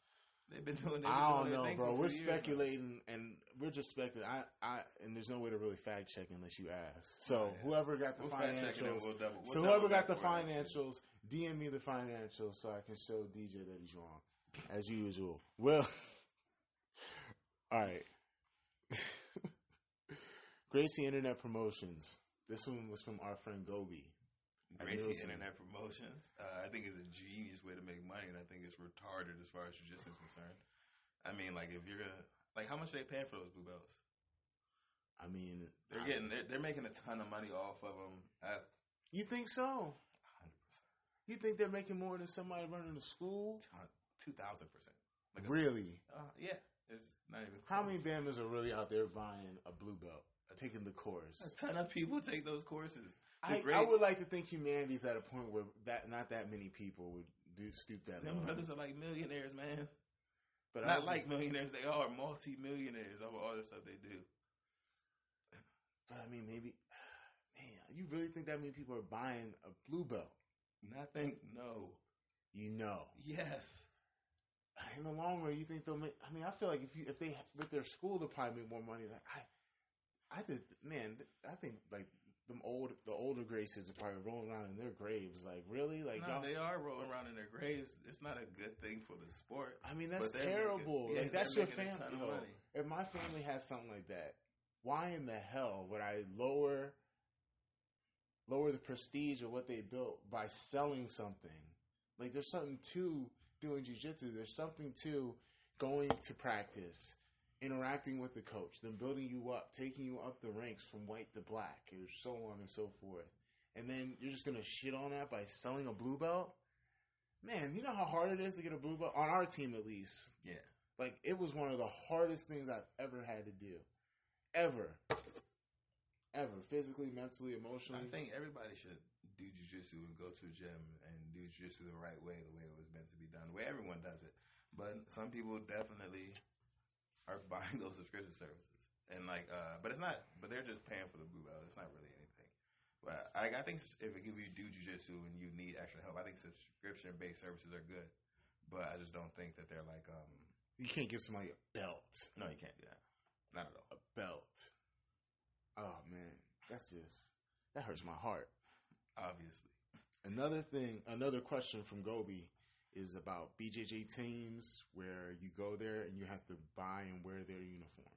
Speaker 2: They've been doing. They've
Speaker 1: I don't know, bro. We're speculating, and we're just speculating. I, I, and there's no way to really fact check unless you ask. So
Speaker 2: Oh, yeah.
Speaker 1: whoever got the
Speaker 2: We'll fact check it and
Speaker 1: financials,
Speaker 2: we'll double. We'll
Speaker 1: so whoever got the financials, DM me the financials so I can show DJ that he's wrong, as usual. Well, all right. Gracie Internet Promotions. This one was from our friend Gobi. I
Speaker 2: Gracie Internet Promotions. Uh, I think it's a genius way to make money, and I think it's retarded as far as jiu-jitsu is concerned. I mean, like if you're gonna like, how much are they paying for those blue belts?
Speaker 1: I mean,
Speaker 2: They're
Speaker 1: I-
Speaker 2: getting they're, they're making a ton of money off of them. At
Speaker 1: You think so?
Speaker 2: 100%.
Speaker 1: You think they're making more than somebody running a school?
Speaker 2: two thousand percent. Like a-
Speaker 1: Really?
Speaker 2: Uh, yeah, it's not even.
Speaker 1: How many
Speaker 2: close.
Speaker 1: Bammers are really out there buying a blue belt, taking the course?
Speaker 2: A ton of people take those courses. The
Speaker 1: I,
Speaker 2: great-
Speaker 1: I would like to think humanity's at a point where that not that many people would do stoop that
Speaker 2: Them
Speaker 1: low.
Speaker 2: brothers are like millionaires, man.
Speaker 1: But
Speaker 2: Not
Speaker 1: I,
Speaker 2: like millionaires, they are multi-millionaires over all the stuff they do.
Speaker 1: But I mean, maybe, man, you really think that many people are buying a blue belt?
Speaker 2: Nothing, no.
Speaker 1: You know,
Speaker 2: Yes.
Speaker 1: in the long run, you think they'll make. I mean, I feel like if you if they with their school, they'll probably make more money. Like I, I did, man. I think like them old the older graces are probably rolling around in their graves. Like really, like
Speaker 2: no, they are rolling around in their graves. It's not a good thing for the sport.
Speaker 1: I mean, that's terrible.
Speaker 2: making- yeah,
Speaker 1: like that's your family.
Speaker 2: ton of
Speaker 1: yo.
Speaker 2: money.
Speaker 1: If my family has something like that, why in the hell would I lower lower the prestige of what they built by selling something? Like there's something to doing jujitsu. There's something to going to practice, interacting with the coach, then building you up, taking you up the ranks from white to black, and so on and so forth. And then you're just gonna shit on that by selling a blue belt. Man, you know how hard it is to get a blue belt on our team, at least.
Speaker 2: Yeah.
Speaker 1: Like it was one of the hardest things I've ever had to do, ever, ever, physically, mentally, emotionally.
Speaker 2: I think everybody should do jujitsu and go to a gym and do jujitsu the right way, the way it was meant to be done, the way everyone does it. But some people definitely are buying those subscription services, and like, uh, but it's not. But they're just paying for the blue belt. It's not really anything. But I, I think if if you do jujitsu and you need extra help, I think subscription based services are good. But I just don't think that they're like, um,
Speaker 1: you can't give somebody a belt.
Speaker 2: no, you can't do that. Not at all.
Speaker 1: A belt. Oh man, that's just that hurts my heart.
Speaker 2: Obviously.
Speaker 1: Another thing, another question from Gobi is about BJJ teams where you go there and you have to buy and wear their uniform.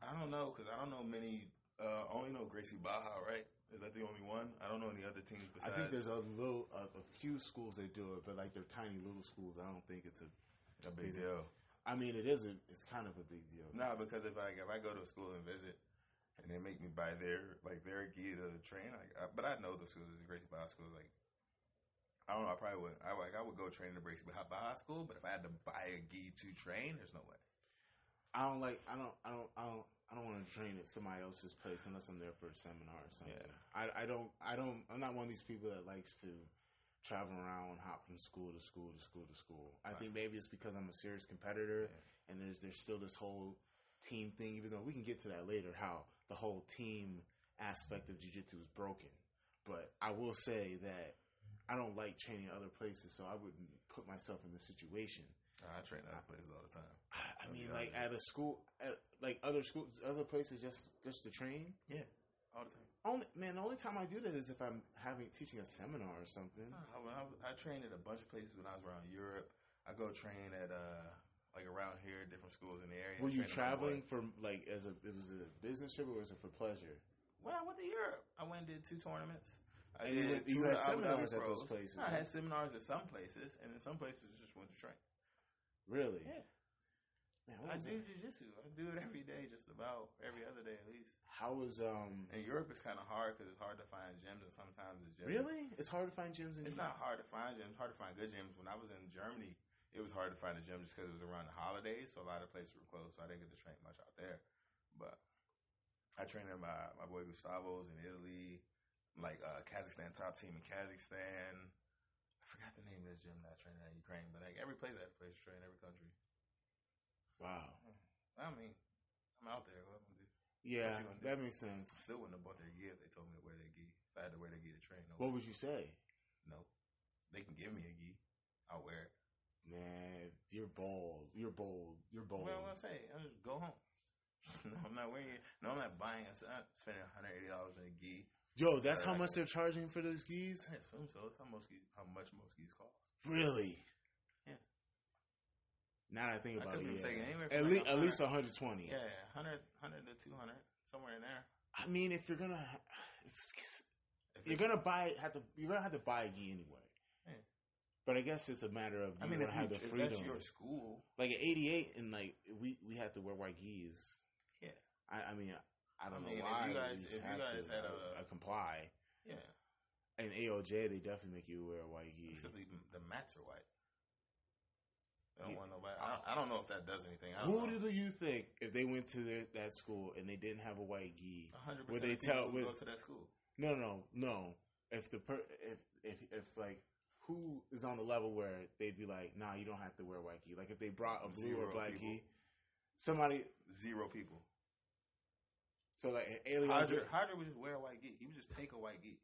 Speaker 2: I don't know because I don't know many. Uh, I only know Gracie Barra, right? Is that the only one? I don't know any other teams
Speaker 1: I think there's a little, a, a few schools that do it, but like they're tiny little schools. I don't think it's a.
Speaker 2: a big deal.
Speaker 1: I mean, it isn't. It's kind of a big deal.
Speaker 2: No, because if I if I go to a school and visit, and they make me buy their like their gear to train, like, I, but I know the schools, the Gracie Barra schools, like. I don't know. I probably would. I like. I would go train in the Gracie Barra school, but if I had to buy a gi to train, there's no way.
Speaker 1: I don't like. I don't. I don't. I don't. I don't want to train at somebody else's place unless I'm there for a seminar or something.
Speaker 2: Yeah.
Speaker 1: I, I don't. I don't. I'm not one of these people that likes to travel around, and hop from school to school to school to school. I think maybe it's because I'm a serious competitor, and there's there's still this whole team thing. Even though we can get to that later, how the whole team aspect of jujitsu is broken. But I will say that I don't like training other places, so I wouldn't put myself in the situation.
Speaker 2: I train other places all the time.
Speaker 1: I
Speaker 2: Oh,
Speaker 1: mean,
Speaker 2: yeah.
Speaker 1: like at a school, at, like other schools, other places, just just to train.
Speaker 2: Yeah, all the time.
Speaker 1: Only man, the only time I do that is if I'm having teaching a seminar or something.
Speaker 2: I, when I, I trained at a bunch of places when I was around Europe. I go train at uh like around here, different schools in the area.
Speaker 1: Were you
Speaker 2: Train at my boy.
Speaker 1: traveling for like as a it was a business trip or was it for pleasure?
Speaker 2: When I went to Europe, I went and did two tournaments. I
Speaker 1: And you
Speaker 2: did
Speaker 1: you had
Speaker 2: of the
Speaker 1: seminars at those
Speaker 2: Pros.
Speaker 1: places,
Speaker 2: I had seminars at some places, and in some places just went to train.
Speaker 1: Really?
Speaker 2: Yeah.
Speaker 1: Man,
Speaker 2: I do
Speaker 1: that?
Speaker 2: jujitsu. I do it every day, just about every other day at least.
Speaker 1: How was um?
Speaker 2: In Europe, it's kind of hard because it's hard to find gyms, and sometimes the gyms.
Speaker 1: Really? It's hard to find gyms in.
Speaker 2: It's not hard to find gyms. Hard to find good gyms. When I was in Germany, it was hard to find a gym just because it was around the holidays, so a lot of places were closed. So I didn't get to train much out there. But I trained at my my boy Gustavo's in Italy, like uh, Kazakhstan top team in Kazakhstan. I forgot the name of this gym that I trained at in Ukraine, but like every place I place train, every country.
Speaker 1: Wow.
Speaker 2: I mean, I'm out there. What am I gonna do?
Speaker 1: Yeah,
Speaker 2: What gonna do?
Speaker 1: that makes sense.
Speaker 2: I still wouldn't have bought their gear if they told me to wear their gi. If I had to wear their gi to train, no.
Speaker 1: What would you say?
Speaker 2: no. They can give me a gi. I'll wear it.
Speaker 1: Nah, you're bold. You're bold. You're bold.
Speaker 2: Well, what I'm saying, I'll just go home. no, I'm not wearing it. No, I'm not buying it. I'm spending $180 on a gi.
Speaker 1: Yo, that's how much they're charging for those skis?
Speaker 2: I assume so. How, most skis, how much most skis cost.
Speaker 1: Really?
Speaker 2: Yeah.
Speaker 1: Now that I think about
Speaker 2: could
Speaker 1: it, yeah. At
Speaker 2: from
Speaker 1: least
Speaker 2: like
Speaker 1: at least 120.
Speaker 2: 100 Yeah, 100, 100 to 200, somewhere in there.
Speaker 1: I mean, if you're gonna, it's, it's-
Speaker 2: If
Speaker 1: you're gonna buy have to you're gonna have to buy a gi anyway.
Speaker 2: Yeah.
Speaker 1: But I guess it's a matter of
Speaker 2: I
Speaker 1: you
Speaker 2: mean, if,
Speaker 1: have
Speaker 2: you,
Speaker 1: the freedom.
Speaker 2: that's your school,
Speaker 1: like at 88 and like we we had to wear white gis.
Speaker 2: Yeah.
Speaker 1: I, I mean, I don't
Speaker 2: I mean,
Speaker 1: know
Speaker 2: if
Speaker 1: why
Speaker 2: you guys-
Speaker 1: we
Speaker 2: if you guys
Speaker 1: to
Speaker 2: had
Speaker 1: I,
Speaker 2: a-
Speaker 1: I comply.
Speaker 2: yeah,
Speaker 1: And AOJ, they definitely make you wear a white gi.
Speaker 2: because the, the mats are white. They don't
Speaker 1: Yeah.
Speaker 2: want nobody. I don't, I don't know if that does anything. I don't
Speaker 1: Who
Speaker 2: know.
Speaker 1: do you think if they went to their, that school and they didn't have a white gi?
Speaker 2: 100%
Speaker 1: Would they tell- would-
Speaker 2: go to that school.
Speaker 1: No, no, no. If the per, if if if like who is on the level where they'd be like, nah, you don't have to wear a white gi. Like if they brought a blue or
Speaker 2: Zero
Speaker 1: black
Speaker 2: people.
Speaker 1: gi, somebody.
Speaker 2: Zero people.
Speaker 1: So like an alien.
Speaker 2: Hodger, Hodger would just wear a white gi. He would just take a white gi.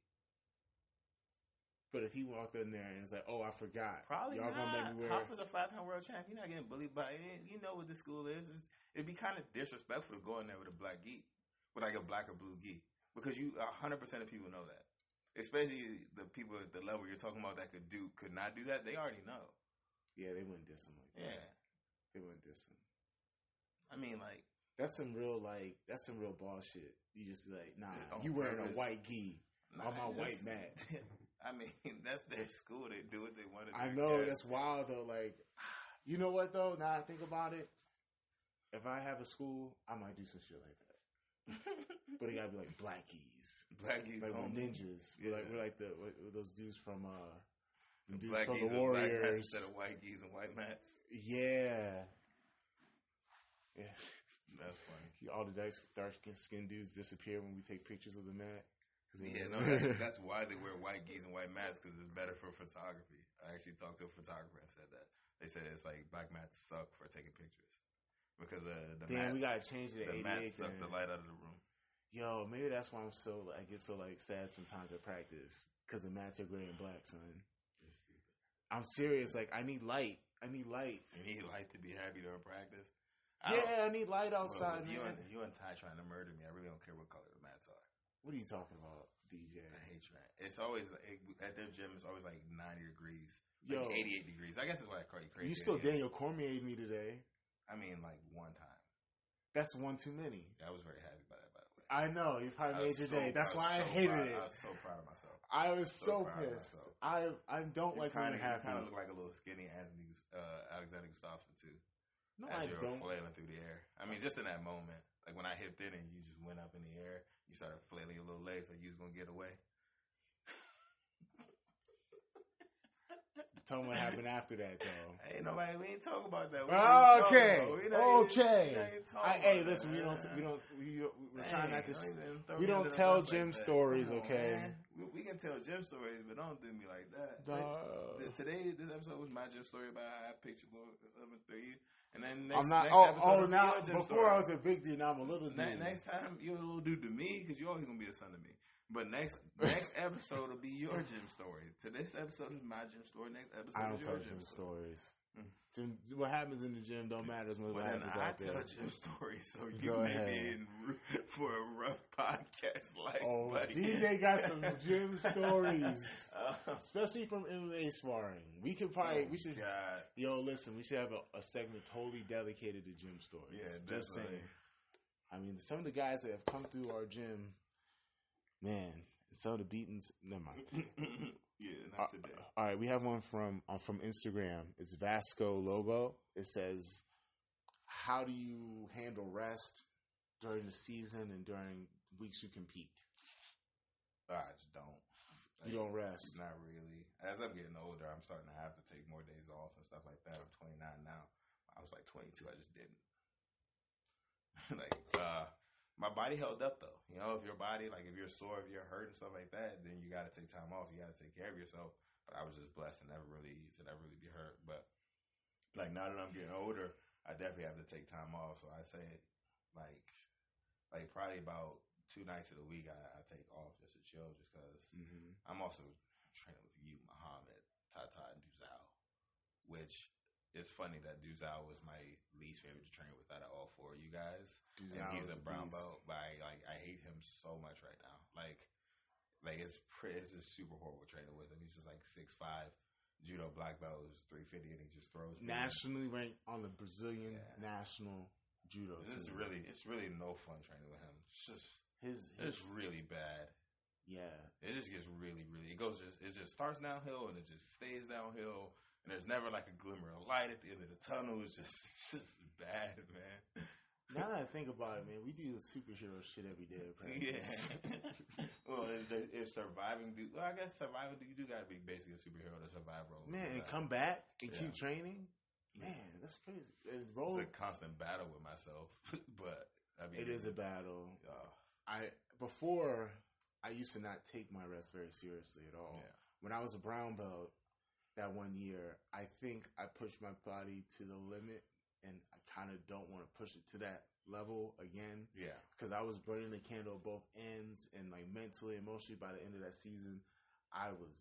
Speaker 1: But if he walked in there and was like, oh, I forgot.
Speaker 2: Probably
Speaker 1: Y'all gonna
Speaker 2: not.
Speaker 1: make me wear.
Speaker 2: Hoffer's a five-time world champ. You're not getting bullied by it. You know what the school is. It's, it'd be kind of disrespectful to go in there with a black gi, with like a black or blue gi, because you 100 percent of people know that. Especially the people at the level you're talking about that could do could not do that. They already know.
Speaker 1: Yeah, they wouldn't diss him like that.
Speaker 2: Yeah.
Speaker 1: They wouldn't diss him.
Speaker 2: I mean, like,
Speaker 1: That's some real like that's some real bullshit. You just like, nah, you wearing a white gi.
Speaker 2: nah,
Speaker 1: On my white mat.
Speaker 2: I mean, that's their school. They do what they want to do.
Speaker 1: I know
Speaker 2: Yeah.
Speaker 1: that's wild though. Like, you know what though? Now I think about it, if I have a school, I might do some shit like that. But it gotta be like blackies,
Speaker 2: Blackies,
Speaker 1: like we're ninjas. We're like
Speaker 2: Yeah.
Speaker 1: we're like the what those dudes from uh, the dudes from the
Speaker 2: and black mats
Speaker 1: Warriors.
Speaker 2: instead of white gis and white mats.
Speaker 1: Yeah, yeah.
Speaker 2: That's funny.
Speaker 1: All the dark dark skinned dudes disappear when we take pictures of the mat.
Speaker 2: Yeah, no, that's, that's why they wear white gis and white mats because it's better for photography. I actually talked to a photographer and said that. They said it's like black mats suck for taking pictures because uh, the
Speaker 1: Damn,
Speaker 2: mats,
Speaker 1: we gotta change
Speaker 2: the
Speaker 1: 88.
Speaker 2: mats suck the light out of the room.
Speaker 1: Yo, maybe that's why I'm so I get so like sad sometimes at practice because the mats are gray and black, son. I'm serious. Like I need light. I need light.
Speaker 2: You need light to be happy during practice. I
Speaker 1: Yeah, I need light outside,
Speaker 2: you
Speaker 1: man.
Speaker 2: and you and Ty trying to murder me. I really don't care what color the mats are.
Speaker 1: What are you talking about, DJ?
Speaker 2: I hate track. It's always like, at their gym. It's always like ninety degrees, like
Speaker 1: Yo,
Speaker 2: eighty eight degrees. I guess it's why I call you crazy.
Speaker 1: you still. Daniel Cormier me today.
Speaker 2: I mean, like one time.
Speaker 1: That's one too many.
Speaker 2: I was very happy by that. By the way,
Speaker 1: I know you
Speaker 2: I
Speaker 1: probably made your
Speaker 2: so-
Speaker 1: day. That's
Speaker 2: was
Speaker 1: why I hated
Speaker 2: proud-
Speaker 1: it.
Speaker 2: I was so proud of myself.
Speaker 1: I was
Speaker 2: so
Speaker 1: so, pissed. I I don't like
Speaker 2: kind of
Speaker 1: happy.
Speaker 2: kind of look like a little skinny Anthony uh, Alexander Gustafsson too.
Speaker 1: No,
Speaker 2: as
Speaker 1: I
Speaker 2: you were
Speaker 1: don't.
Speaker 2: flailing through the air. I mean, just in that moment, like when I hit in and you just went up in the air, you started flailing your little legs like you was gonna get away.
Speaker 1: Tell me what happened after that, though.
Speaker 2: Ain't nobody. We ain't talking about that. We
Speaker 1: okay,
Speaker 2: talking about- not
Speaker 1: okay.
Speaker 2: we
Speaker 1: I, hey, listen, we don't, we don't, we, we're trying not to.
Speaker 2: Hey, don't even throw
Speaker 1: we don't tell gym
Speaker 2: like
Speaker 1: stories, okay?
Speaker 2: man. We, we can tell gym stories, but don't do me like that.
Speaker 1: Dog.
Speaker 2: Today, this episode was my gym story about how I picture living through you, and then next,
Speaker 1: I'm not.
Speaker 2: next
Speaker 1: Oh,
Speaker 2: episode
Speaker 1: oh, now before
Speaker 2: story.
Speaker 1: I was a big dude, now I'm a little dude.
Speaker 2: Ne- next time you're a little dude to me because you're always gonna be a son to me. But next next episode will be your gym story. Today's episode is my gym story. Next episode
Speaker 1: I don't
Speaker 2: is
Speaker 1: tell
Speaker 2: your
Speaker 1: gym
Speaker 2: gym story.
Speaker 1: stories. What happens in the gym don't matter as much as
Speaker 2: Well,
Speaker 1: what happens
Speaker 2: I
Speaker 1: out
Speaker 2: tell
Speaker 1: there.
Speaker 2: a gym story, so you
Speaker 1: Go
Speaker 2: may
Speaker 1: ahead.
Speaker 2: be in for a rough podcast like
Speaker 1: Oh,
Speaker 2: buddy.
Speaker 1: DJ got some gym stories,
Speaker 2: Oh,
Speaker 1: especially from MMA sparring. We could probably, oh we should.
Speaker 2: God.
Speaker 1: Yo, listen, we should have a, a segment totally dedicated to gym stories.
Speaker 2: Yeah,
Speaker 1: just
Speaker 2: definitely.
Speaker 1: saying. I mean, some of the guys that have come through our gym, man, some of the beatings. Never mind.
Speaker 2: Yeah,
Speaker 1: Uh,
Speaker 2: not today.
Speaker 1: all right, we have one from uh, from Instagram. It's Vasco Lobo. It says, "How do you handle rest during the season and during weeks you compete?
Speaker 2: I just don't.
Speaker 1: You don't rest.
Speaker 2: Not really. As I'm getting older, I'm starting to have to take more days off and stuff like that. I'm 29 now. I was like 22. I just didn't. like, uh, my body held up though. You know, if your body, like, if you're sore, if you're hurt and stuff like that, then you got to take time off. You got to take care of yourself. But I was just blessed and never really to never really be hurt. But like now that I'm getting older, I definitely have to take time off. So I say, like, like probably about two nights of the week, I, I take off just to chill, just because
Speaker 1: Mm-hmm.
Speaker 2: I'm also training with you, Muhammad, Tata, and Duzal, which is funny that Duzal was my least favorite to train with out of all four of you guys. and he's a brown belt, but I, like I hate him so much right now. Like, like it's pretty, it's just super horrible training with him. He's just like six five, judo black belt is three fifty, and he just throws.
Speaker 1: Nationally ranked on the Brazilian
Speaker 2: Yeah.
Speaker 1: national judo.
Speaker 2: This is really, it's really no fun training with him. It's just,
Speaker 1: his. his
Speaker 2: it's really bad.
Speaker 1: yeah,
Speaker 2: It just gets really, really. It goes just. It just starts downhill and it just stays downhill. And there's never like a glimmer of light at the end of the tunnel. It's just, it's just bad, man.
Speaker 1: now that I think about it, man, we do the superhero shit every day.
Speaker 2: Yeah. well, if, if surviving, do well, I guess surviving, you do gotta be basically a superhero to survive
Speaker 1: man, and come back and
Speaker 2: Yeah.
Speaker 1: keep training. Man, that's crazy. It's roll.
Speaker 2: It's a constant battle with myself, but I mean,
Speaker 1: It is a battle. I before I used to not take my rest very seriously at all.
Speaker 2: yeah,
Speaker 1: When I was a brown belt that one year, I think I pushed my body to the limit and I kind of don't want to push it to that level again
Speaker 2: yeah.
Speaker 1: because I was burning the candle at both ends and like mentally, emotionally by the end of that season, I was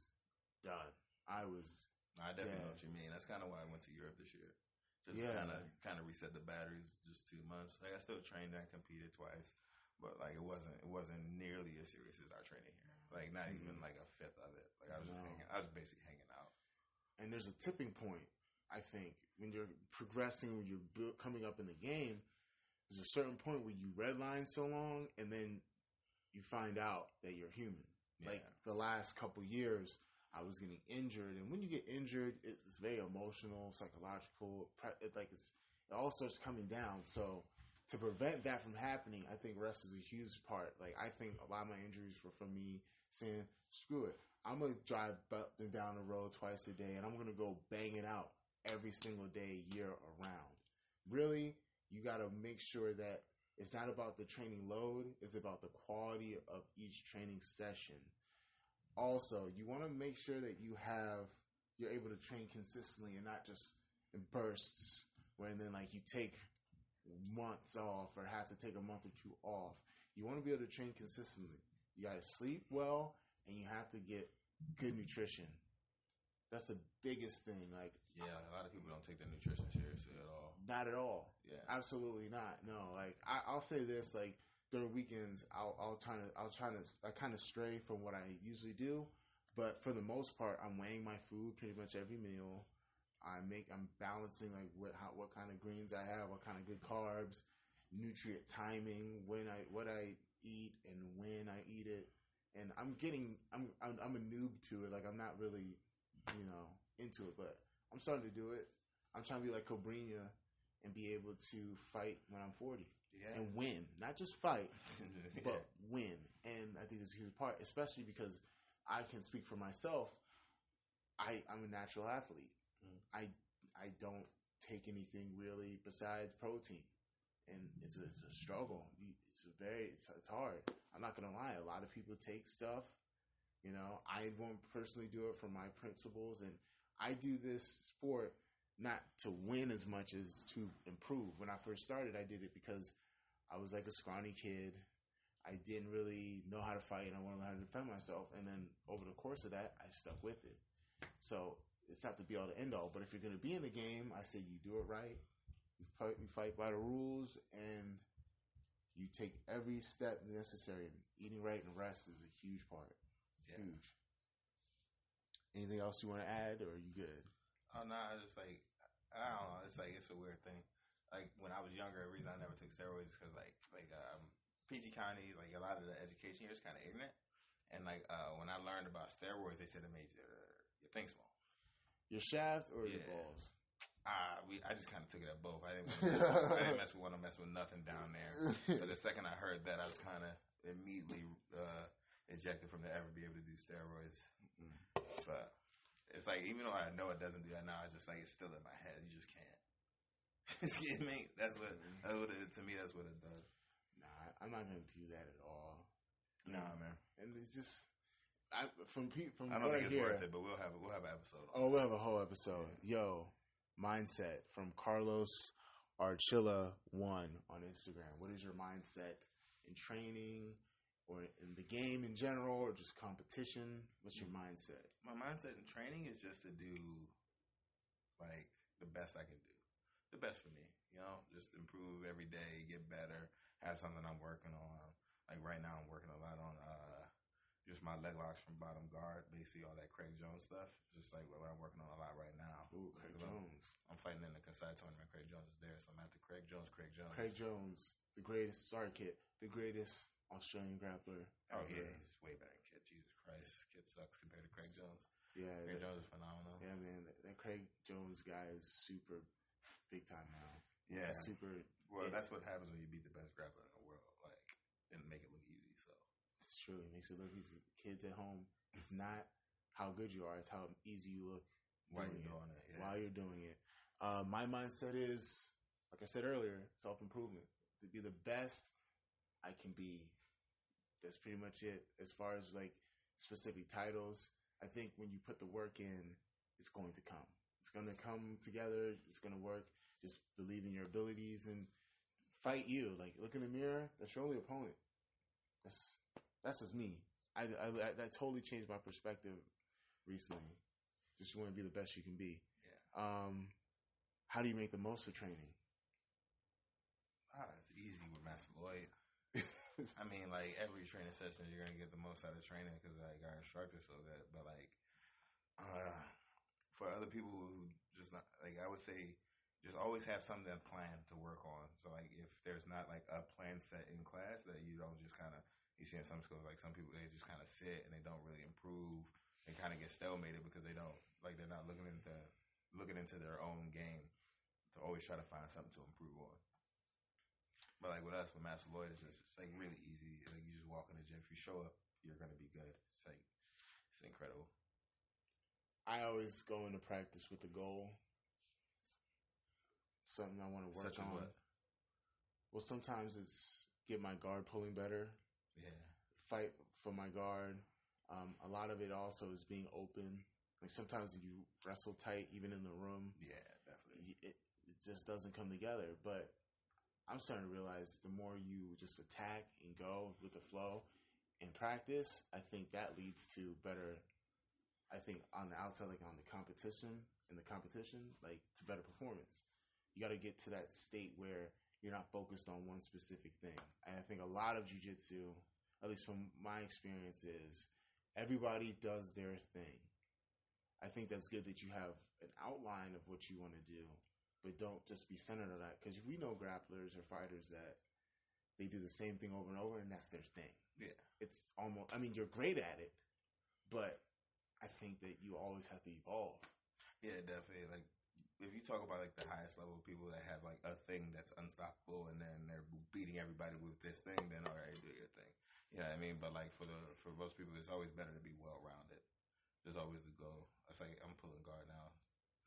Speaker 1: done. I was
Speaker 2: I definitely
Speaker 1: Yeah.
Speaker 2: know what you mean. That's kind of why I went to Europe this year. Just kind of kind of reset the batteries. Just two months. Like I still trained and competed twice, but like it wasn't it wasn't nearly as serious as our training here. Like not even mm-hmm. like a fifth of it. Like I was just hanging. I was basically hanging.
Speaker 1: And there's a tipping point. I think when you're progressing, when you're bu- coming up in the game, there's a certain point where you redline so long, and then you find out that you're human. Like the last couple years, I was getting injured, and when you get injured, it's very emotional, psychological. pre- It, like it's it all starts coming down. So to prevent that from happening, I think rest is a huge part. Like I think a lot of my injuries were from me saying, "Screw it, I'm gonna drive up and down the road twice a day, and I'm gonna go bang it out every single day, year around." Really, you got to make sure that it's not about the training load; it's about the quality of each training session. Also, you want to make sure that you have you're able to train consistently and not just in bursts, where then like you take months off or have to take a month or two off. You want to be able to train consistently. You got to sleep well and you have to get good nutrition. That's the biggest thing. Like,
Speaker 2: Yeah, a lot of people don't take their nutrition seriously at all.
Speaker 1: not at all.
Speaker 2: Yeah.
Speaker 1: Absolutely not. No, like I, I'll say this: like during weekends, I'll I'll try to I'll try to I kind of stray from what I usually do, but for the most part, I'm weighing my food pretty much every meal. I make I'm balancing like what how, what kind of greens I have, what kind of good carbs, nutrient timing, when I what I eat and when I eat it, and I'm getting I'm I'm, I'm a noob to it. Like I'm not really you know into it, but I'm starting to do it. I'm trying to be like Cobrinha and be able to fight when I'm 40
Speaker 2: Yeah.
Speaker 1: and win, not just fight,
Speaker 2: Yeah.
Speaker 1: but win. And I think this a huge part, especially because I can speak for myself. I I'm a natural athlete.
Speaker 2: Mhm.
Speaker 1: I I don't take anything really besides protein, and it's a, it's a struggle. It's a very it's, it's hard. I'm not gonna lie. A lot of people take stuff. You know, I won't personally do it for my principles, and I do this sport not to win as much as to improve. When I first started, I did it because I was like a scrawny kid. I didn't really know how to fight and I wanted to know how to defend myself. And then over the course of that, I stuck with it. So it's not the be all to end all. But if you're going to be in the game, I say you do it right. You fight, you fight by the rules and you take every step necessary. Eating right and rest is a huge part.
Speaker 2: Yeah.
Speaker 1: Huge. Anything else you want to add, or are you good?
Speaker 2: Oh no, I just like I don't know. It's like it's a weird thing. Like when I was younger, the reason I never took steroids is because like like um PG County, like a lot of the education here is kind of ignorant. And like uh when I learned about steroids, they said it made your your thing small.
Speaker 1: Your shaft or your balls?
Speaker 2: Ah, we I just kind of took it at both. I didn't I didn't mess with one. I mess with nothing down there. So the second I heard that, I was kind of immediately uh, ejected from to ever be able to do steroids.
Speaker 1: Mm-mm.
Speaker 2: But it's like even though I know it doesn't do that now, it's just like it's still in my head. You just can't. Excuse me. That's what. That's what it, to me. That's what it does.
Speaker 1: Nah, I'm not gonna do that at all.
Speaker 2: Nah, man.
Speaker 1: And it's just, I from Pete, from
Speaker 2: I don't think
Speaker 1: I
Speaker 2: it's
Speaker 1: hear.
Speaker 2: worth it, but we'll have we'll have an episode.
Speaker 1: Oh, we'll have a whole episode. Yo, mindset from Carlos Archilla one on Instagram. What is your mindset in training or in the game in general, or just competition? What's your mindset?
Speaker 2: my mindset in training is just to do like the best I can do, the best for me. You know, just improve every day, get better, have something I'm working on. Like right now, I'm working a lot on uh just my leg locks from bottom guard, basically all that Craig Jones stuff. Just like what I'm working on a lot right now.
Speaker 1: Ooh, Craig
Speaker 2: Because I'm-
Speaker 1: Jones.
Speaker 2: I'm fighting in the Kasai tournament. Craig Jones is there, so I'm at the Craig Jones. Craig Jones.
Speaker 1: Craig Jones, the greatest. Sorry, kid, the greatest Australian grappler.
Speaker 2: Oh
Speaker 1: ever.
Speaker 2: yeah, he's way better than Kid. Jesus Christ, Kid sucks compared to Craig Jones.
Speaker 1: yeah.
Speaker 2: Craig
Speaker 1: that-
Speaker 2: Jones is phenomenal.
Speaker 1: Yeah, man, that, that Craig Jones guy is super big time now.
Speaker 2: Yeah.
Speaker 1: super.
Speaker 2: Well,
Speaker 1: Yeah.
Speaker 2: that's what happens when you beat the best grappler in the world, like, and make it look easy. So,
Speaker 1: It's true. It makes it look easy. Kids at home. It's not how good you are. It's how easy you look
Speaker 2: why
Speaker 1: Doing
Speaker 2: you
Speaker 1: it.
Speaker 2: doing it? Yeah.
Speaker 1: while you're doing it. Uh, my mindset is, like I said earlier, self improvement. To be the best I can be. That's pretty much it. As far as like specific titles, I think when you put the work in, it's going to come. It's going to come together. It's going to work. Just believe in your abilities and fight you. Like look in the mirror. That's your only opponent. That's that's just me. I, I, I that totally changed my perspective recently. Just want to be the best you can be.
Speaker 2: Yeah.
Speaker 1: Um, how do you make the most of training?
Speaker 2: Ah, it's easy with Master Lloyd. I mean, like every training session, you're gonna get the most out of training because like our instructor so good. But like, uh, for other people who just not like, I would say, just always have something planned to work on. So like, if there's not like a plan set in class, that you don't just kind of you see in some schools like some people they just kind of sit and they don't really improve and kind of get stalemated because they don't like they're not looking into looking into their own game to always try to find something to improve on. But like with us, with Master Lloyd, it's just it's like really easy. Like you just walk in the gym. If you show up, you're gonna be good. It's like it's incredible.
Speaker 1: I always go into practice with a goal, something I want to work
Speaker 2: Such
Speaker 1: on. Well, sometimes it's get my guard pulling better,
Speaker 2: Yeah,
Speaker 1: fight for my guard. Um, a lot of it also is being open. Like sometimes you wrestle tight, even in the room,
Speaker 2: yeah, definitely.
Speaker 1: it, it just doesn't come together. But I'm starting to realize the more you just attack and go with the flow in practice, I think that leads to better. I think on the outside, like on the competition, in the competition, like to better performance. You got to get to that state where you're not focused on one specific thing. And I think a lot of jujitsu, at least from my experience, is everybody does their thing. I think that's good that you have an outline of what you want to do, but don't just be centered on that because we know grapplers or fighters that they do the same thing over and over, and that's their thing.
Speaker 2: Yeah.
Speaker 1: It's almost. I mean, you're great at it, but I think that you always have to evolve.
Speaker 2: Yeah, definitely. Like if you talk about like the highest level people that have like a thing that's unstoppable, and then they're beating everybody with this thing, then all right, do your thing. You know what I mean? But like for the for most people, it's always better to be well rounded. There's always the goal. It's like I'm pulling guard now.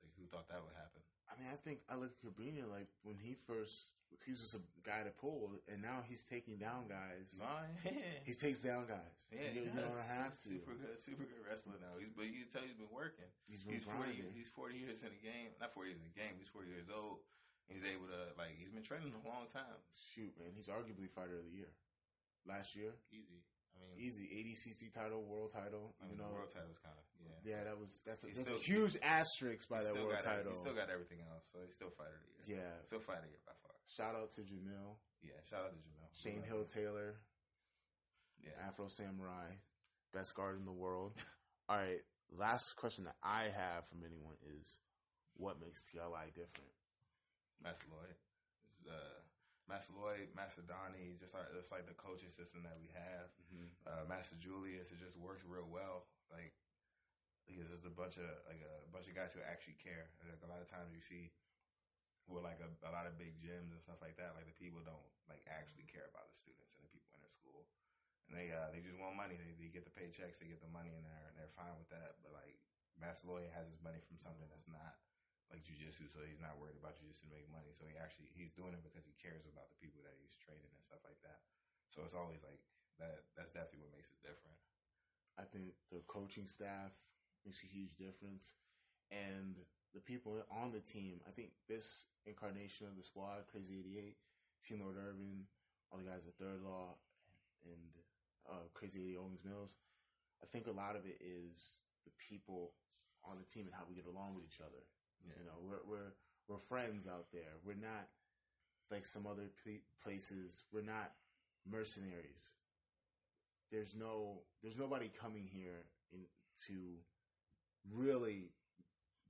Speaker 2: Like who thought that would happen?
Speaker 1: I mean, I think I look at Cobrinha like when he first he was just a guy that pulled, and now he's taking down guys. He takes down guys.
Speaker 2: Yeah,
Speaker 1: you, don't have to.
Speaker 2: Super good, super good wrestler now. He's, but you can tell he's been working.
Speaker 1: He's been
Speaker 2: He's forty. He's forty years in the game. Not forty years in the game. He's forty years old. He's able to like. He's been training a long time.
Speaker 1: Shoot, man, he's arguably fighter of the year. Last year,
Speaker 2: Easy. I mean,
Speaker 1: easy ADCC title, world title.
Speaker 2: I
Speaker 1: Even
Speaker 2: mean,
Speaker 1: though,
Speaker 2: world title's kind of yeah.
Speaker 1: yeah, that was that's a, that's a huge asterisk by that world title.
Speaker 2: He still got everything else, so he's still fighter of the year.
Speaker 1: yeah,
Speaker 2: Still fighter of the year by far.
Speaker 1: shout out to Jamil,
Speaker 2: Yeah. Shout out to Jamel.
Speaker 1: Shane Hill Taylor,
Speaker 2: Yeah.
Speaker 1: Afro Samurai, best guard in the world. All right, last question that I have from anyone is, what makes TLI different?
Speaker 2: Master Lloyd. This is, uh, Master Lloyd, Master Donnie, just like just like the coaching system that we have.
Speaker 1: Mm-hmm.
Speaker 2: Uh, Master Julius, it just works real well. Like it's just a bunch of like a bunch of guys who actually care. Like a lot of times you see with like a, a lot of big gyms and stuff like that, like the people don't like actually care about the students and the people in their school. And they uh, they just want money. They, they get the paychecks, they get the money in there, and they're fine with that. But like Master Lloyd has his money from something that's not like jujitsu, so he's not worried about jujitsu to make money. So he actually he's doing it because he cares about the people that he's training and stuff like that. So it's always like that. That's definitely what makes it different.
Speaker 1: I think the coaching staff makes a huge difference, and the people on the team. I think this incarnation of the squad, Crazy Eighty Eight, Team Lloyd Irvin, all the guys at Third Law, and uh, Crazy Eighty Owings Mills. I think a lot of it is the people on the team and how we get along with each other. You know, we're we're we're friends out there. We're not like some other places. We're not mercenaries. There's no there's nobody coming here in, to really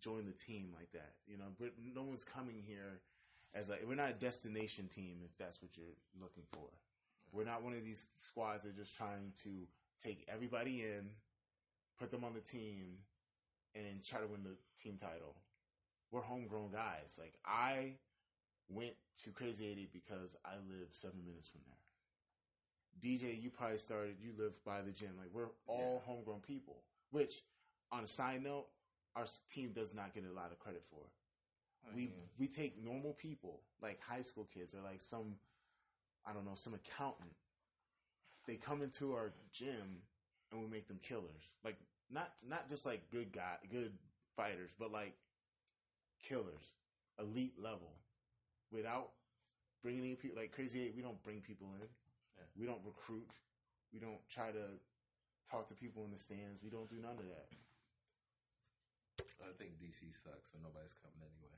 Speaker 1: join the team like that. You know, but no one's coming here as like we're not a destination team if that's what you're looking for. We're not one of these squads that are just trying to take everybody in, put them on the team, and try to win the team title. We're homegrown guys. Like I went to Crazy 80 because I live seven minutes from there. DJ, you probably started. You live by the gym. Like we're all homegrown people. Which, on a side note, our team does not get a lot of credit for. We we take normal people, like high school kids, or like some, I don't know, some accountant. They come into our gym and we make them killers. Like not not just like good guy, good fighters, but like killers, elite level, without bringing people. Like crazy eight, we don't bring people in.
Speaker 2: Yeah.
Speaker 1: We don't recruit. We don't try to talk to people in the stands. We don't do none of that.
Speaker 2: I think DC sucks, so nobody's coming anyway.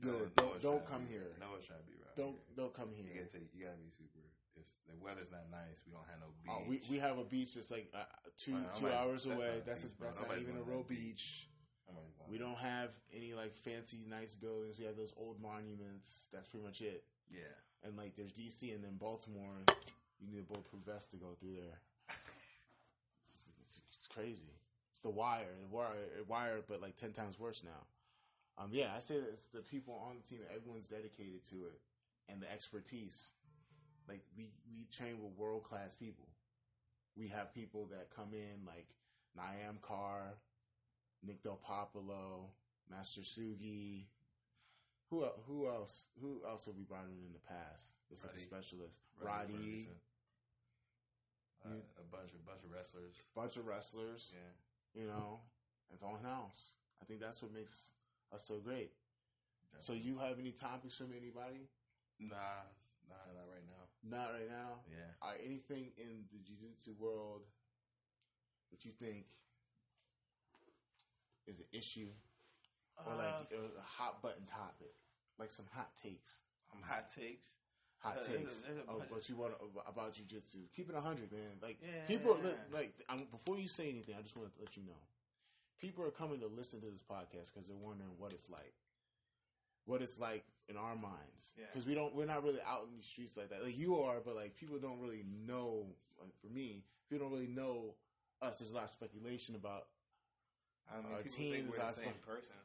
Speaker 1: Good.
Speaker 2: No one's
Speaker 1: Don't
Speaker 2: to
Speaker 1: come
Speaker 2: be-
Speaker 1: here.
Speaker 2: No one's trying to be around.
Speaker 1: Don't
Speaker 2: here.
Speaker 1: don't come
Speaker 2: You
Speaker 1: here.
Speaker 2: gotta take. You gotta be super. It's the weather's not nice. We don't have no beach.
Speaker 1: Oh, we we have a beach that's like uh, two two hours
Speaker 2: that's
Speaker 1: away.
Speaker 2: a
Speaker 1: That's a, that's not even a real
Speaker 2: that
Speaker 1: beach.
Speaker 2: Going
Speaker 1: We don't have any like fancy nice buildings. We have those old monuments. That's pretty much it.
Speaker 2: Yeah.
Speaker 1: And like there's DC and then Baltimore. You need a bulletproof vest to go through there. It's, it's, it's crazy. It's the wire. The wire, wire, but like ten times worse now. Um, yeah, I say that it's the people on the team. Everyone's dedicated to it, and the expertise. Like we we train with world class people. We have people that come in like Niam Carr, Nick Del Popolo, Master Sugi. Who who else? Who else have we brought in in the past? That's like a specialist.
Speaker 2: Roddy
Speaker 1: Roddy.
Speaker 2: Uh, a bunch of bunch of wrestlers.
Speaker 1: bunch of wrestlers.
Speaker 2: Yeah.
Speaker 1: You know, it's on house. I think that's what makes us so great. So you have any topics from anybody?
Speaker 2: Nah, nah, not right now.
Speaker 1: Not right now.
Speaker 2: Yeah.
Speaker 1: All right, anything in the jiu-jitsu world that you think is an issue or like
Speaker 2: Uh,
Speaker 1: a hot button topic, like some hot takes,
Speaker 2: um, hot takes.
Speaker 1: hot
Speaker 2: Uh, there's a-
Speaker 1: takes
Speaker 2: there's a
Speaker 1: of what you want about jiu-jitsu. Keep it hundred, man. Like
Speaker 2: Yeah.
Speaker 1: people, are, li- like um, before you say anything, I just want to let you know, people are coming to listen to this podcast because they're wondering what it's like, what it's like in our minds.
Speaker 2: Yeah.
Speaker 1: Because we don't, we're not really out in the streets like that. Like you are, but like people don't really know. Like for me, people don't really know us. There's a lot of speculation about
Speaker 2: I mean,
Speaker 1: Our
Speaker 2: people
Speaker 1: team
Speaker 2: think
Speaker 1: is
Speaker 2: we're the same
Speaker 1: sp-
Speaker 2: person.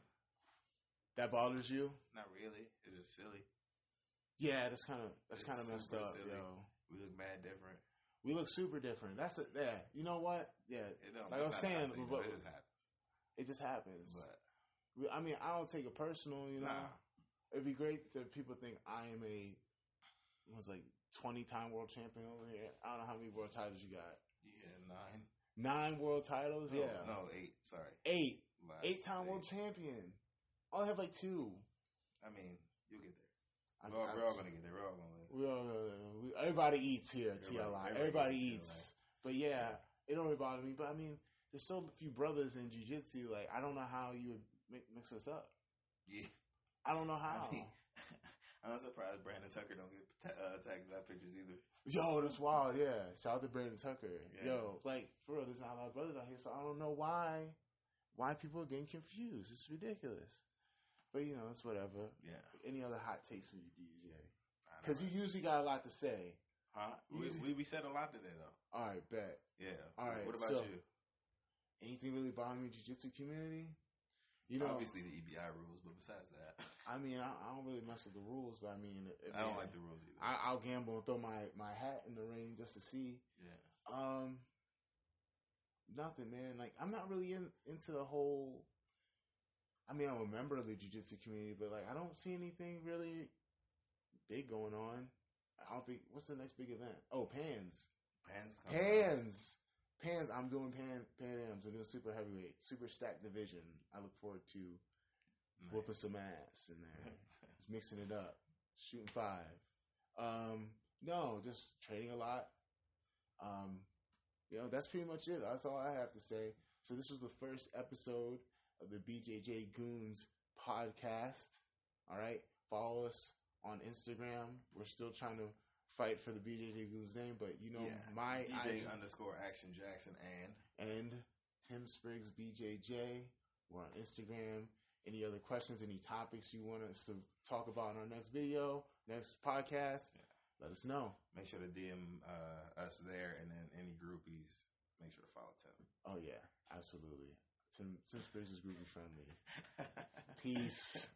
Speaker 1: that bothers you.
Speaker 2: Not really. It's just silly.
Speaker 1: Yeah, that's kind of that's kind of messed up,
Speaker 2: silly.
Speaker 1: yo.
Speaker 2: We look mad different.
Speaker 1: We look super different. That's it. Yeah, you know what? Yeah,
Speaker 2: It don't,
Speaker 1: Like I was
Speaker 2: it's not a
Speaker 1: saying,
Speaker 2: thing,
Speaker 1: but-
Speaker 2: it just happens.
Speaker 1: it just happens.
Speaker 2: But
Speaker 1: I mean, I don't take it personal. You know,
Speaker 2: nah,
Speaker 1: it'd be great that people think I am a was like twenty time world champion over here. I don't know how many world titles you got.
Speaker 2: yeah, nine.
Speaker 1: Nine world titles.
Speaker 2: No,
Speaker 1: yeah,
Speaker 2: no, eight. Sorry,
Speaker 1: eight. Eight time world champion. I only have like two.
Speaker 2: I mean, you'll get there. We're all, we're all gonna get there. We're all gonna live.
Speaker 1: We all, we, everybody eats here at TLI.
Speaker 2: everybody
Speaker 1: Everybody,
Speaker 2: eats
Speaker 1: eats. But yeah, it don't really bother me. But I mean, there's so few brothers in jiu-jitsu. Like, I don't know how you would mi- mix us up.
Speaker 2: Yeah.
Speaker 1: I don't know how.
Speaker 2: I mean, I'm surprised Brandon Tucker don't get ta- uh, tagged our pictures either.
Speaker 1: Yo, that's wild. Yeah, shout out to Brandon Tucker.
Speaker 2: Yeah.
Speaker 1: Yo, like for real, there's not a lot of brothers out here, so I don't know why why people are getting confused. It's ridiculous. But you know, it's whatever.
Speaker 2: Yeah.
Speaker 1: Any other hot takes from you, DJ? Because you usually got a lot to say.
Speaker 2: huh? We,
Speaker 1: usually-
Speaker 2: we we said a lot today though.
Speaker 1: All right, bet.
Speaker 2: Yeah.
Speaker 1: All right,
Speaker 2: What about
Speaker 1: so-
Speaker 2: you?
Speaker 1: Anything really bothering the jiu-jitsu community? You know,
Speaker 2: Obviously the EBI rules, but besides that,
Speaker 1: I mean, I, I don't really mess with the rules, but I mean,
Speaker 2: I don't like the rules either.
Speaker 1: I, I'll gamble and throw my, my hat in the ring just to see.
Speaker 2: yeah.
Speaker 1: Um, nothing, man. Like I'm not really in into the whole. I mean, I'm a member of the jiu-jitsu community, but like I don't see anything really big going on. I don't think. What's the next big event? Oh, Pans.
Speaker 2: Pans.
Speaker 1: Pans. Pans. I'm doing Pan Pan Ams. I'm doing super heavyweight, super stacked division. I look forward to
Speaker 2: Nice.
Speaker 1: whooping some ass in there. Just mixing it up, shooting five. Um, no, just training a lot. Um, you know, that's pretty much it. That's all I have to say. So this was the first episode of the BJJ Goons podcast. All right, follow us on Instagram. We're still trying to fight for the BJJ Goons name, but you know
Speaker 2: Yeah.
Speaker 1: my
Speaker 2: DJ underscore Action Jackson and
Speaker 1: and Tim Spriggs BJJ. We're on Instagram. Any other questions, any topics you want us to talk about in our next video, next podcast, let us know.
Speaker 2: make sure to DM uh, us there, and then any groupies, make sure to follow Tim.
Speaker 1: Oh yeah, absolutely. Tim Tim is groovy friendly. Peace.